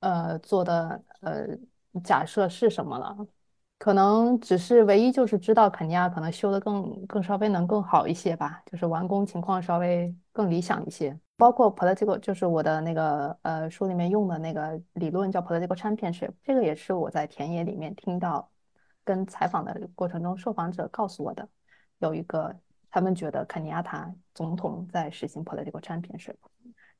呃做的呃假设是什么了。可能只是唯一就是知道肯尼亚可能修的更更稍微能更好一些吧，就是完工情况稍微更理想一些。包括 political，就是我的那个呃书里面用的那个理论叫 political championship，这个也是我在田野里面听到跟采访的过程中受访者告诉我的，有一个他们觉得肯尼亚塔总统在实行 political championship，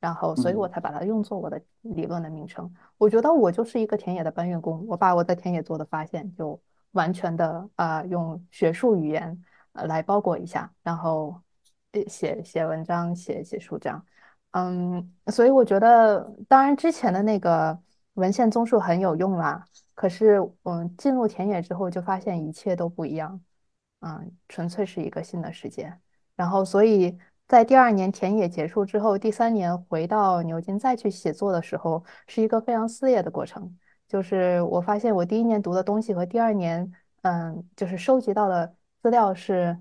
然后所以我才把它用作我的理论的名称。我觉得我就是一个田野的搬运工，我把我在田野做的发现就。完全的啊，用学术语言呃来包裹一下，然后写写文章、写写书这样。嗯，所以我觉得，当然之前的那个文献综述很有用啦。可是，嗯，进入田野之后，就发现一切都不一样，嗯，纯粹是一个新的世界。然后，所以在第二年田野结束之后，第三年回到牛津再去写作的时候，是一个非常撕裂的过程。就是我发现我第一年读的东西和第二年，嗯，就是收集到的资料是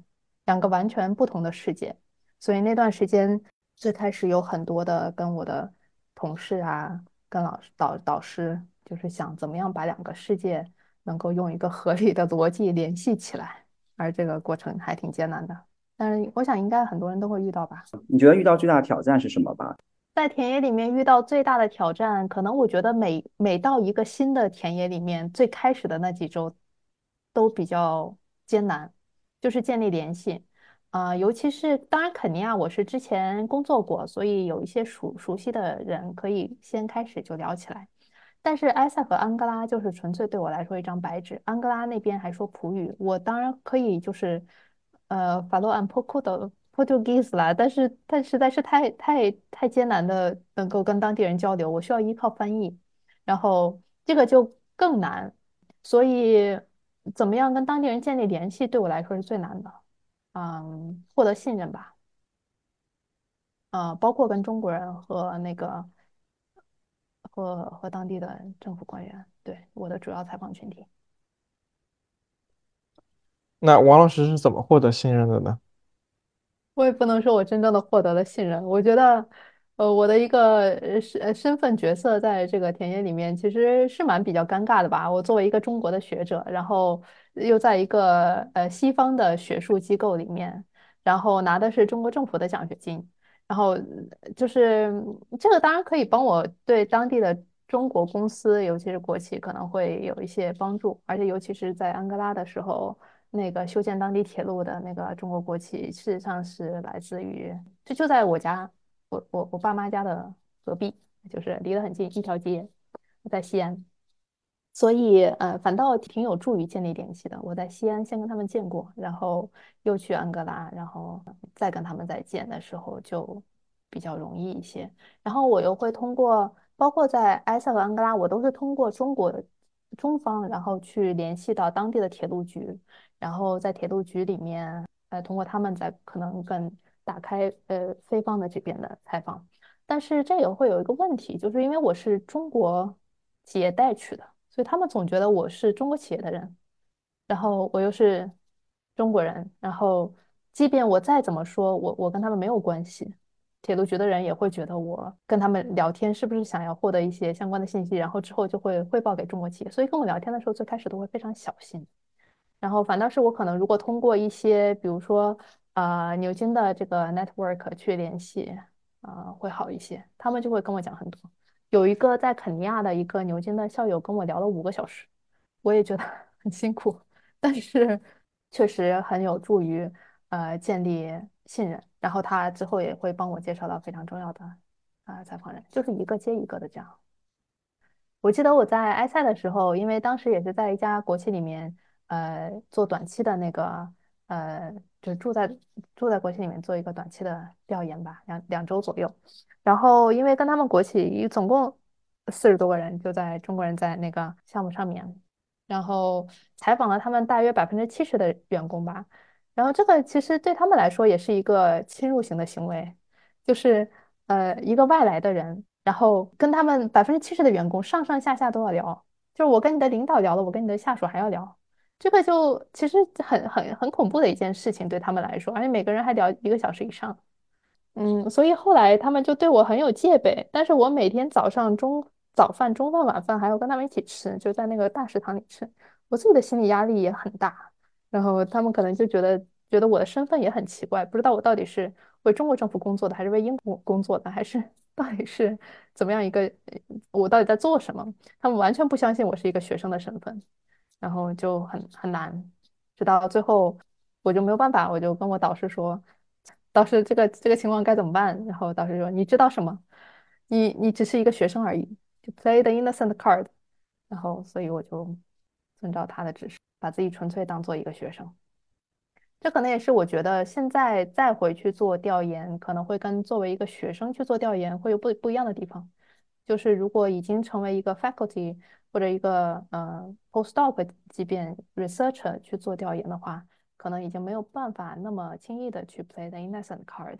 两个完全不同的世界。所以那段时间最开始有很多的跟我的同事啊，跟老师导导师，就是想怎么样把两个世界能够用一个合理的逻辑联系起来，而这个过程还挺艰难的。但是我想应该很多人都会遇到吧？你觉得遇到最大的挑战是什么吧？在田野里面遇到最大的挑战，可能我觉得每每到一个新的田野里面，最开始的那几周都比较艰难，就是建立联系啊，尤其是当然肯尼亚我是之前工作过，所以有一些熟熟悉的人可以先开始就聊起来。但是埃塞和安哥拉就是纯粹对我来说一张白纸，安哥拉那边还说葡语，我当然可以就是呃法洛安坡库的。Portuguese 啦，但是但实在是太太太艰难的，能够跟当地人交流，我需要依靠翻译，然后这个就更难，所以怎么样跟当地人建立联系，对我来说是最难的，嗯，获得信任吧，呃，包括跟中国人和那个和和当地的政府官员，对我的主要采访群体。那王老师是怎么获得信任的呢？我也不能说我真正的获得了信任。我觉得，呃，我的一个身身份角色在这个田野里面其实是蛮比较尴尬的吧。我作为一个中国的学者，然后又在一个呃西方的学术机构里面，然后拿的是中国政府的奖学金，然后就是这个当然可以帮我对当地的中国公司，尤其是国企可能会有一些帮助，而且尤其是在安哥拉的时候。那个修建当地铁路的那个中国国企，事实上是来自于，就就在我家，我我我爸妈家的隔壁，就是离得很近，一条街，在西安，所以呃，反倒挺有助于建立联系的。我在西安先跟他们见过，然后又去安哥拉，然后再跟他们再见的时候就比较容易一些。然后我又会通过，包括在埃塞和安哥拉，我都是通过中国中方，然后去联系到当地的铁路局。然后在铁路局里面，呃，通过他们在可能更打开呃非方的这边的采访，但是这也会有一个问题，就是因为我是中国企业带去的，所以他们总觉得我是中国企业的人，然后我又是中国人，然后即便我再怎么说，我我跟他们没有关系，铁路局的人也会觉得我跟他们聊天是不是想要获得一些相关的信息，然后之后就会汇报给中国企业，所以跟我聊天的时候，最开始都会非常小心。然后反倒是我可能如果通过一些，比如说呃牛津的这个 network 去联系，啊会好一些。他们就会跟我讲很多。有一个在肯尼亚的一个牛津的校友跟我聊了五个小时，我也觉得 很辛苦，但是确实很有助于呃建立信任。然后他之后也会帮我介绍到非常重要的啊采访人，就是一个接一个的这样。我记得我在埃塞的时候，因为当时也是在一家国企里面。呃做短期的那个呃，就是住在住在国企里面做一个短期的调研吧，两两周左右。然后因为跟他们国企总共四十多个人，就在中国人在那个项目上面，然后采访了他们大约百分之七十的员工吧。然后这个其实对他们来说也是一个侵入型的行为，就是呃一个外来的人，然后跟他们百分之七十的员工上上下下都要聊，就是我跟你的领导聊了，我跟你的下属还要聊，这个就其实很很很恐怖的一件事情对他们来说，而且每个人还聊一个小时以上，嗯，所以后来他们就对我很有戒备，但是我每天早上中早饭、中饭、晚饭还要跟他们一起吃，就在那个大食堂里吃，我自己的心理压力也很大。然后他们可能就觉得觉得我的身份也很奇怪，不知道我到底是为中国政府工作的，还是为英国工作的，还是到底是怎么样一个，我到底在做什么？他们完全不相信我是一个学生的身份，然后就很很难。直到最后，我就没有办法，我就跟我导师说：“导师，这个这个情况该怎么办？”然后导师说：“你知道什么？你你只是一个学生而已，就 play the innocent card。”然后，所以我就遵照他的指示。把自己纯粹当做一个学生，这可能也是我觉得现在再回去做调研，可能会跟作为一个学生去做调研会有不不一样的地方。就是如果已经成为一个 faculty 或者一个呃 postdoc 级别 researcher 去做调研的话，可能已经没有办法那么轻易的去 play the innocent card。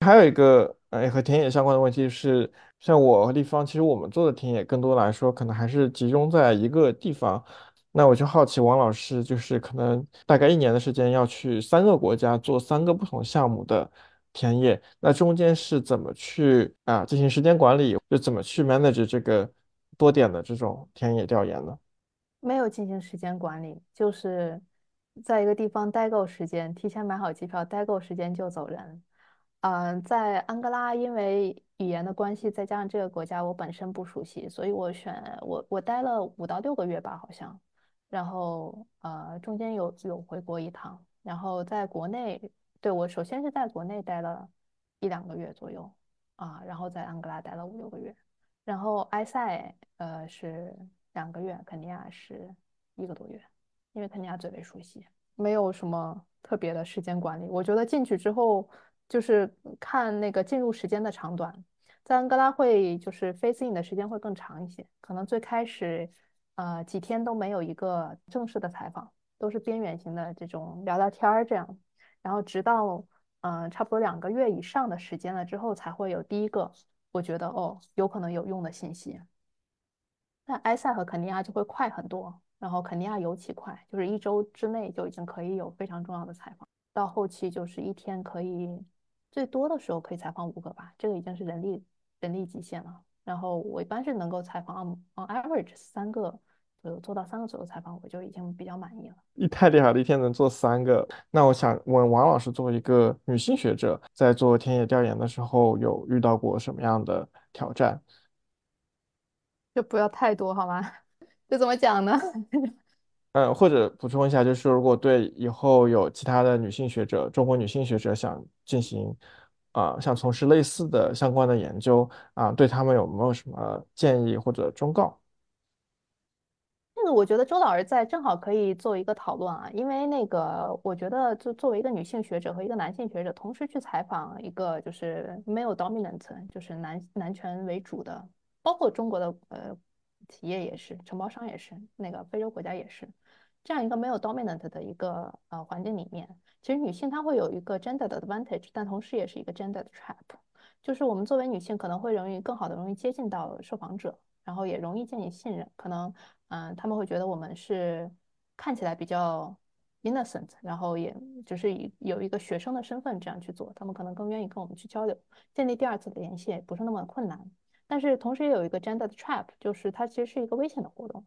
还有一个呃和田野相关的问题是，像我和立方，其实我们做的田野更多来说，可能还是集中在一个地方。那我就好奇，王老师就是可能大概一年的时间要去三个国家做三个不同项目的田野，那中间是怎么去啊进行时间管理，就怎么去 manage 这个多点的这种田野调研呢？没有进行时间管理，就是在一个地方待够时间，提前买好机票，待够时间就走人。嗯，在安哥拉，因为语言的关系，再加上这个国家我本身不熟悉，所以我选我我待了五到六个月吧，好像。然后呃，中间有有回国一趟，然后在国内，对我首先是在国内待了一两个月左右啊，然后在安哥拉待了五六个月，然后埃塞呃是两个月，肯尼亚是一个多月，因为肯尼亚最为熟悉，没有什么特别的时间管理。我觉得进去之后就是看那个进入时间的长短，在安哥拉会就是 facing 的时间会更长一些，可能最开始。呃，几天都没有一个正式的采访，都是边缘型的这种聊聊天儿这样，然后直到嗯差不多两个月以上的时间了之后，才会有第一个我觉得哦有可能有用的信息。那埃塞和肯尼亚就会快很多，然后肯尼亚尤其快，就是一周之内就已经可以有非常重要的采访，到后期就是一天可以最多的时候可以采访五个吧，这个已经是人力人力极限了。然后我一般是能够采访 on average 三个。有做到三个左右采访，我就已经比较满意了。你太厉害了，一天能做三个。那我想问王老师，作为一个女性学者，在做田野调研的时候，有遇到过什么样的挑战？就不要太多好吗？就怎么讲呢？嗯，或者补充一下，就是如果对以后有其他的女性学者，中国女性学者想进行啊，想从事类似的相关的研究啊，对他们有没有什么建议或者忠告？我觉得周老师在正好可以做一个讨论啊，因为那个我觉得就作为一个女性学者和一个男性学者同时去采访一个就是没有 dominant，就是男男权为主的，包括中国的呃企业也是，承包商也是，那个非洲国家也是，这样一个没有 dominant 的一个呃环境里面，其实女性她会有一个 gender 的 advantage，但同时也是一个 gender 的 trap，就是我们作为女性可能会容易更好的容易接近到受访者。然后也容易建立信任，可能，嗯，他们会觉得我们是看起来比较 innocent，然后也就是以有一个学生的身份这样去做，他们可能更愿意跟我们去交流，建立第二次的联系也不是那么困难。但是同时也有一个 gender trap，就是它其实是一个危险的活动，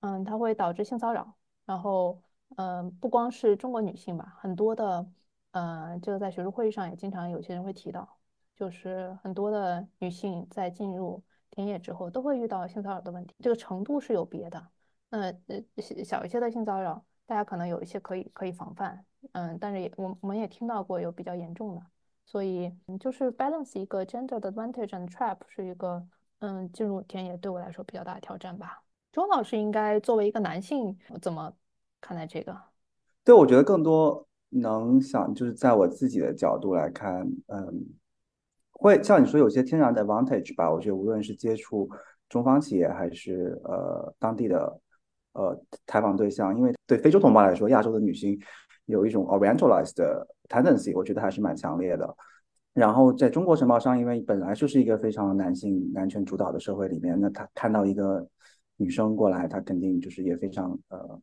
嗯，它会导致性骚扰。然后，嗯，不光是中国女性吧，很多的，呃，这个在学术会议上也经常有些人会提到，就是很多的女性在进入。田野之后都会遇到性骚扰的问题，这个程度是有别的。那呃小一些的性骚扰，大家可能有一些可以可以防范，嗯，但是也我我们也听到过有比较严重的，所以就是 balance 一个 gender advantage and trap 是一个嗯进入田野对我来说比较大的挑战吧。周老师应该作为一个男性怎么？看待这个？对，我觉得更多能想就是在我自己的角度来看，嗯，会像你说有些天然的 advantage 吧。我觉得无论是接触中方企业还是呃当地的呃采访对象，因为对非洲同胞来说，亚洲的女性有一种 orientalized tendency，我觉得还是蛮强烈的。然后在中国承包商，因为本来就是一个非常男性男权主导的社会里面，那他看到一个女生过来，他肯定就是也非常呃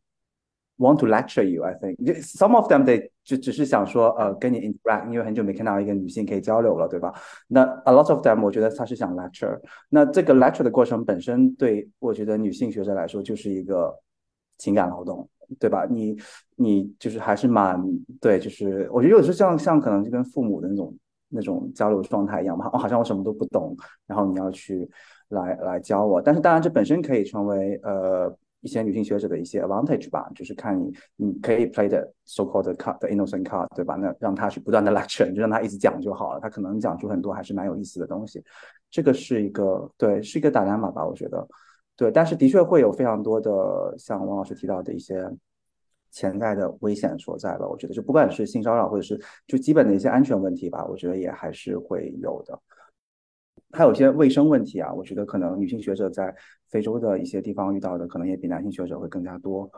want to lecture you。I think some of them they 就只是想说呃跟你 interact，因为很久没看到一个女性可以交流了，对吧？那 a lot of them 我觉得他是想 lecture。那这个 lecture 的过程本身对我觉得女性学者来说就是一个情感劳动，对吧？你你就是还是蛮对，就是我觉得有时候像像可能就跟父母的那种。那种交流状态一样吧，哦，好像我什么都不懂，然后你要去来来教我。但是当然，这本身可以成为呃一些女性学者的一些 advantage 吧，就是看你你可以 play the so called card the innocent card，对吧？那让他去不断的 lecture，你就让他一直讲就好了，他可能讲出很多还是蛮有意思的东西。这个是一个对，是一个打量码吧，我觉得对。但是的确会有非常多的像王老师提到的一些。潜在的危险所在吧，我觉得就不管是性骚扰或者是就基本的一些安全问题吧，我觉得也还是会有的。还有一些卫生问题啊，我觉得可能女性学者在非洲的一些地方遇到的可能也比男性学者会更加多。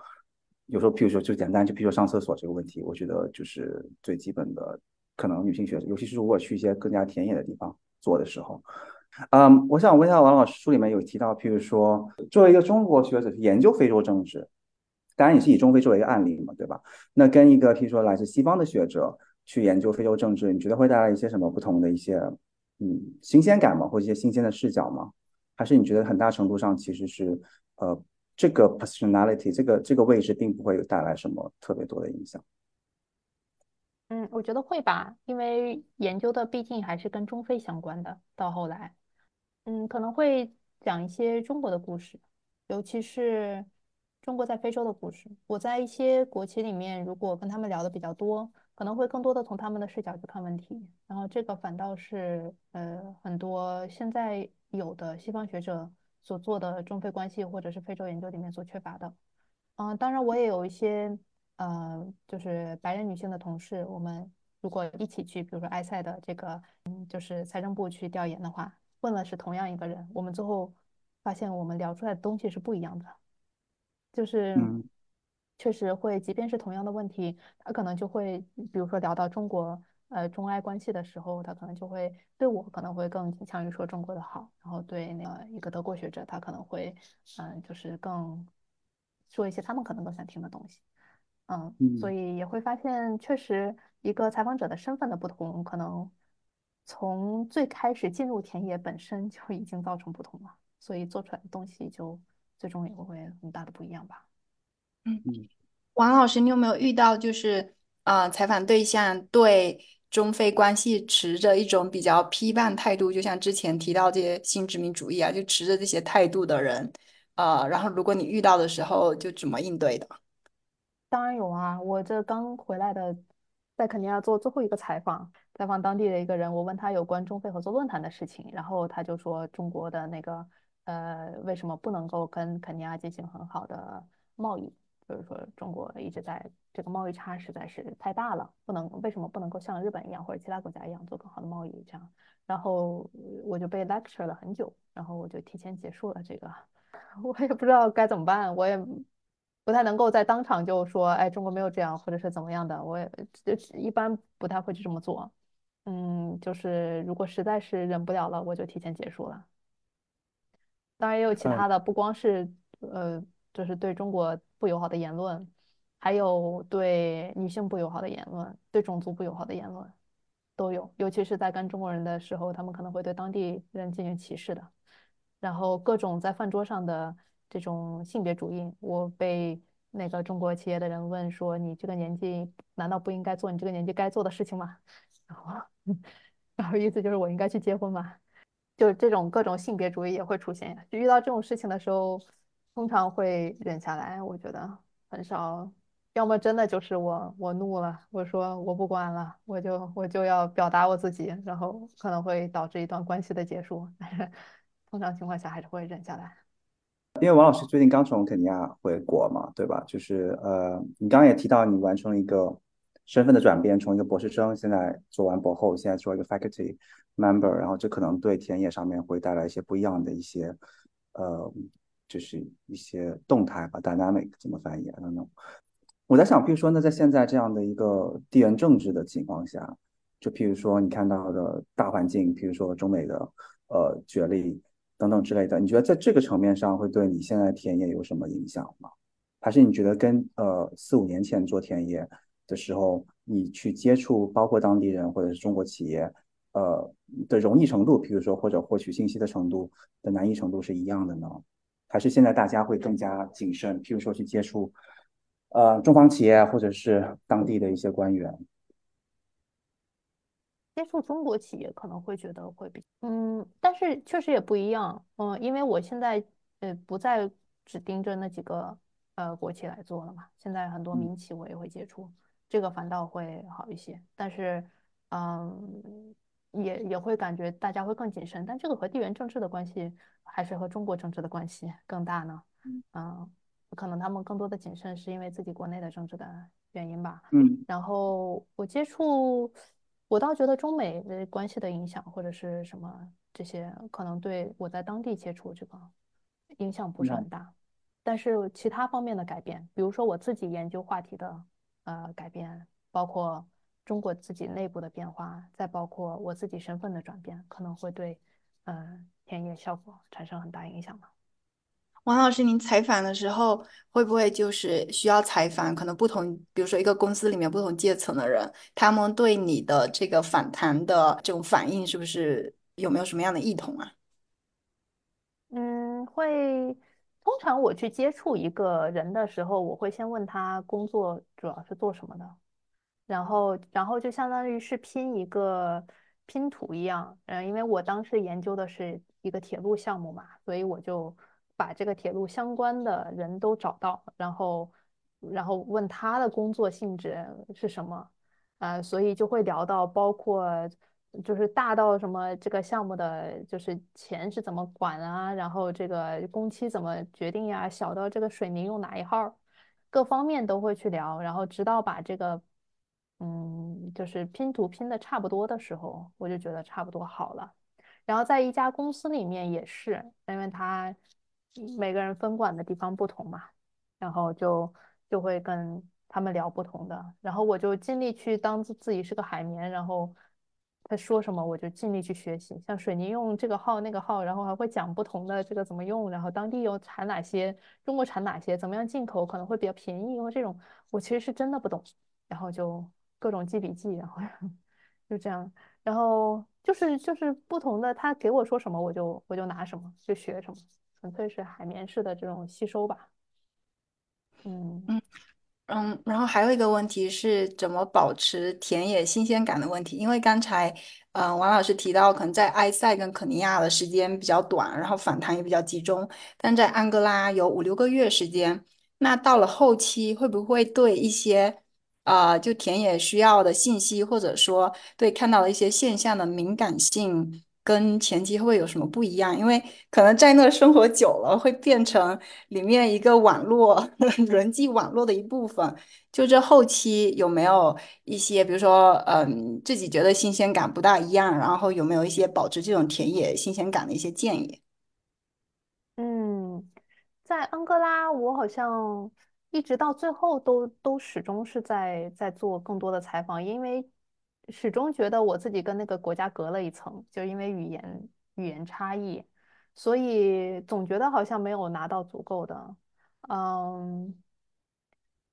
有时候，譬如说就简单，就譬如说上厕所这个问题，我觉得就是最基本的，可能女性学者，尤其是如果去一些更加田野的地方做的时候，嗯，我想问一下王老师，书里面有提到，譬如说作为一个中国学者去研究非洲政治。当然也是以中非作为一个案例嘛，对吧？那跟一个譬如说来自西方的学者去研究非洲政治，你觉得会带来一些什么不同的一些嗯新鲜感嘛？或者一些新鲜的视角吗？还是你觉得很大程度上其实是呃这个 personality 这个这个位置并不会有带来什么特别多的影响？嗯，我觉得会吧，因为研究的毕竟还是跟中非相关的。到后来，嗯，可能会讲一些中国的故事，尤其是。中国在非洲的故事，我在一些国企里面，如果跟他们聊的比较多，可能会更多的从他们的视角去看问题。然后这个反倒是呃很多现在有的西方学者所做的中非关系或者是非洲研究里面所缺乏的。嗯，当然我也有一些呃就是白人女性的同事，我们如果一起去，比如说埃塞的这个嗯就是财政部去调研的话，问了是同样一个人，我们最后发现我们聊出来的东西是不一样的。就是确实会，即便是同样的问题，他可能就会，比如说聊到中国呃中埃关系的时候，他可能就会对我可能会更倾向于说中国的好，然后对那个一个德国学者，他可能会嗯就是更说一些他们可能更想听的东西，嗯，所以也会发现，确实一个采访者的身份的不同，可能从最开始进入田野本身就已经造成不同了，所以做出来的东西就。最终也会会很大的不一样吧。嗯嗯，王老师，你有没有遇到就是啊，采访对象对中非关系持着一种比较批判态度，就像之前提到这些新殖民主义啊，就持着这些态度的人啊？然后如果你遇到的时候，就怎么应对的？当然有啊，我这刚回来的，在肯尼亚做最后一个采访，采访当地的一个人，我问他有关中非合作论坛的事情，然后他就说中国的那个。呃，为什么不能够跟肯尼亚进行很好的贸易？就是说，中国一直在这个贸易差实在是太大了，不能为什么不能够像日本一样或者其他国家一样做更好的贸易？这样，然后我就被 lecture 了很久，然后我就提前结束了这个，我也不知道该怎么办，我也不太能够在当场就说，哎，中国没有这样，或者是怎么样的，我也一般不太会去这么做。嗯，就是如果实在是忍不了了，我就提前结束了。当然也有其他的，不光是呃，就是对中国不友好的言论，还有对女性不友好的言论，对种族不友好的言论都有。尤其是在跟中国人的时候，他们可能会对当地人进行歧视的。然后各种在饭桌上的这种性别主义，我被那个中国企业的人问说：“你这个年纪难道不应该做你这个年纪该做的事情吗？” 然后，然后意思就是我应该去结婚吗？就这种各种性别主义也会出现，就遇到这种事情的时候，通常会忍下来。我觉得很少，要么真的就是我我怒了，我说我不管了，我就我就要表达我自己，然后可能会导致一段关系的结束。但是通常情况下还是会忍下来。因为王老师最近刚从肯尼亚回国嘛，对吧？就是呃，你刚刚也提到你完成了一个身份的转变，从一个博士生现在做完博后，现在做一个 faculty member，然后这可能对田野上面会带来一些不一样的一些呃，就是一些动态吧，dynamic 怎么翻译？I don't know。我在想，比如说，那在现在这样的一个地缘政治的情况下，就譬如说你看到的大环境，譬如说中美的呃角力。等等之类的，你觉得在这个层面上会对你现在田野有什么影响吗？还是你觉得跟呃四五年前做田野的时候，你去接触包括当地人或者是中国企业，呃的容易程度，比如说或者获取信息的程度的难易程度是一样的呢？还是现在大家会更加谨慎，譬如说去接触呃中方企业或者是当地的一些官员？接触中国企业可能会觉得会比嗯，但是确实也不一样，嗯，因为我现在呃不再只盯着那几个呃国企来做了嘛，现在很多民企我也会接触，这个反倒会好一些，但是嗯也也会感觉大家会更谨慎，但这个和地缘政治的关系还是和中国政治的关系更大呢，嗯，可能他们更多的谨慎是因为自己国内的政治的原因吧，嗯，然后我接触。我倒觉得中美的关系的影响或者是什么这些，可能对我在当地接触这个影响不是很大，但是其他方面的改变，比如说我自己研究话题的呃改变，包括中国自己内部的变化，再包括我自己身份的转变，可能会对呃田野效果产生很大影响吧。王老师，您采访的时候会不会就是需要采访可能不同，比如说一个公司里面不同阶层的人，他们对你的这个访谈的这种反应，是不是有没有什么样的异同啊？嗯，会。通常我去接触一个人的时候，我会先问他工作主要是做什么的，然后，然后就相当于是拼一个拼图一样。嗯，因为我当时研究的是一个铁路项目嘛，所以我就。把这个铁路相关的人都找到，然后，然后问他的工作性质是什么，呃，所以就会聊到包括就是大到什么这个项目的就是钱是怎么管啊，然后这个工期怎么决定呀，小到这个水泥用哪一号，各方面都会去聊，然后直到把这个嗯就是拼图拼的差不多的时候，我就觉得差不多好了。然后在一家公司里面也是，因为他。每个人分管的地方不同嘛，然后就就会跟他们聊不同的，然后我就尽力去当自自己是个海绵，然后他说什么我就尽力去学习。像水泥用这个号那个号，然后还会讲不同的这个怎么用，然后当地有产哪些，中国产哪些，怎么样进口可能会比较便宜，因为这种我其实是真的不懂，然后就各种记笔记，然后就这样，然后就是就是不同的，他给我说什么我就我就拿什么就学什么。纯粹是海绵式的这种吸收吧，嗯嗯嗯，然后还有一个问题是怎么保持田野新鲜感的问题，因为刚才嗯王老师提到，可能在埃塞跟肯尼亚的时间比较短，然后访谈也比较集中，但在安哥拉有五六个月时间，那到了后期会不会对一些啊就田野需要的信息，或者说对看到的一些现象的敏感性？跟前期会有什么不一样？因为可能在那生活久了，会变成里面一个网络 人际网络的一部分。就这后期有没有一些，比如说，嗯，自己觉得新鲜感不大一样，然后有没有一些保持这种田野新鲜感的一些建议？嗯，在安哥拉，我好像一直到最后都都始终是在在做更多的采访，因为。始终觉得我自己跟那个国家隔了一层，就因为语言语言差异，所以总觉得好像没有拿到足够的。嗯，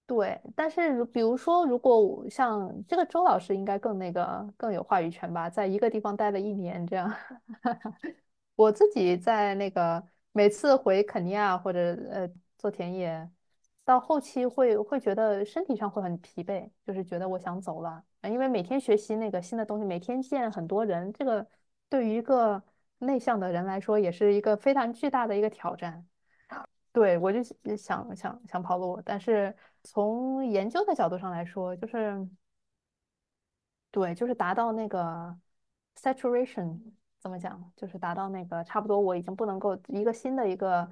对。但是如比如说，如果像这个周老师，应该更那个更有话语权吧，在一个地方待了一年这样。我自己在那个每次回肯尼亚或者呃做田野。到后期会会觉得身体上会很疲惫，就是觉得我想走了，因为每天学习那个新的东西，每天见很多人，这个对于一个内向的人来说，也是一个非常巨大的一个挑战。对我就想想想跑路，但是从研究的角度上来说，就是对，就是达到那个 saturation，怎么讲，就是达到那个差不多，我已经不能够一个新的一个。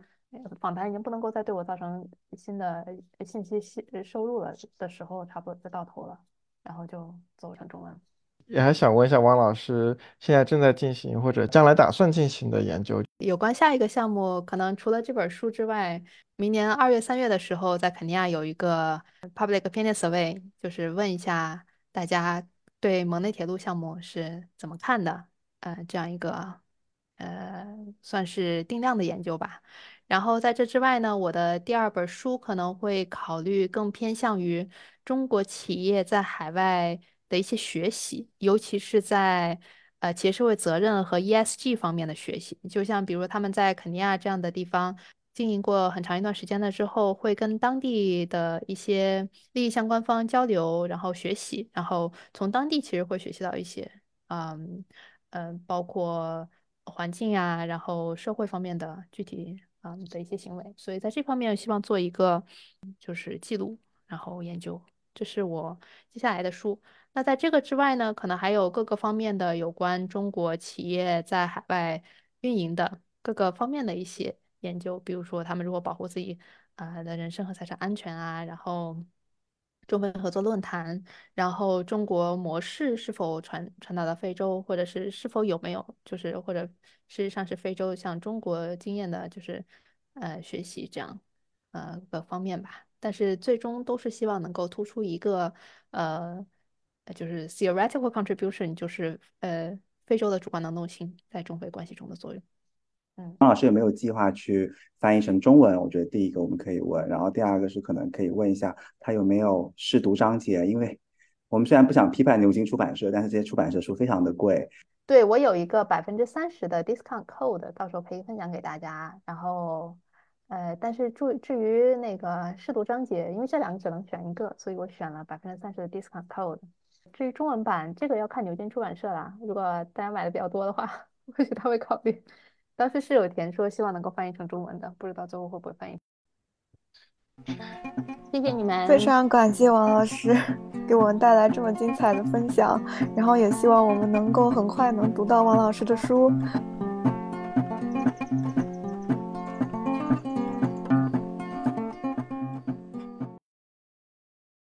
访谈已经不能够再对我造成新的信息吸收入了的时候，差不多就到头了，然后就走成中文。也还想问一下王老师，现在正在进行或者将来打算进行的研究，有关下一个项目，可能除了这本书之外，明年二月、三月的时候，在肯尼亚有一个 public opinion survey，就是问一下大家对蒙内铁路项目是怎么看的，呃，这样一个呃，算是定量的研究吧。然后在这之外呢，我的第二本书可能会考虑更偏向于中国企业在海外。的一些学习，尤其是在呃企业社会责任和 ESG 方面的学习。就像比如他们在肯尼亚这样的地方经营过很长一段时间了之后，会跟当地的一些利益相关方交流，然后学习，然后从当地其实会学习到一些，嗯嗯，包括环境啊，然后社会方面的具体啊嗯的一些行为。所以在这方面，希望做一个就是记录，然后研究。这是我接下来的书。那在这个之外呢，可能还有各个方面的有关中国企业在海外运营的各个方面的一些研究，比如说他们如何保护自己啊的人身和财产安全啊，然后中非合作论坛，然后中国模式是否传传导到非洲，或者是是否有没有就是或者事实上是非洲向中国经验的，就是呃学习这样呃各方面吧。但是最终都是希望能够突出一个呃。就是 theoretical contribution，就是呃非洲的主观能动性在中非关系中的作用。嗯，王老师有没有计划去翻译成中文？我觉得第一个我们可以问，然后第二个是可能可以问一下他有没有试读章节，因为我们虽然不想批判牛津出版社，但是这些出版社书非常的贵。对我有一个百分之三十的 discount code，到时候可以分享给大家。然后呃，但是注至于那个试读章节，因为这两个只能选一个，所以我选了百分之三十的 discount code。至于中文版，这个要看牛津出版社啦。如果大家买的比较多的话，或许他会考虑。当时是有填说希望能够翻译成中文的，不知道最后会不会翻译。谢谢你们，非常感谢王老师给我们带来这么精彩的分享，然后也希望我们能够很快能读到王老师的书。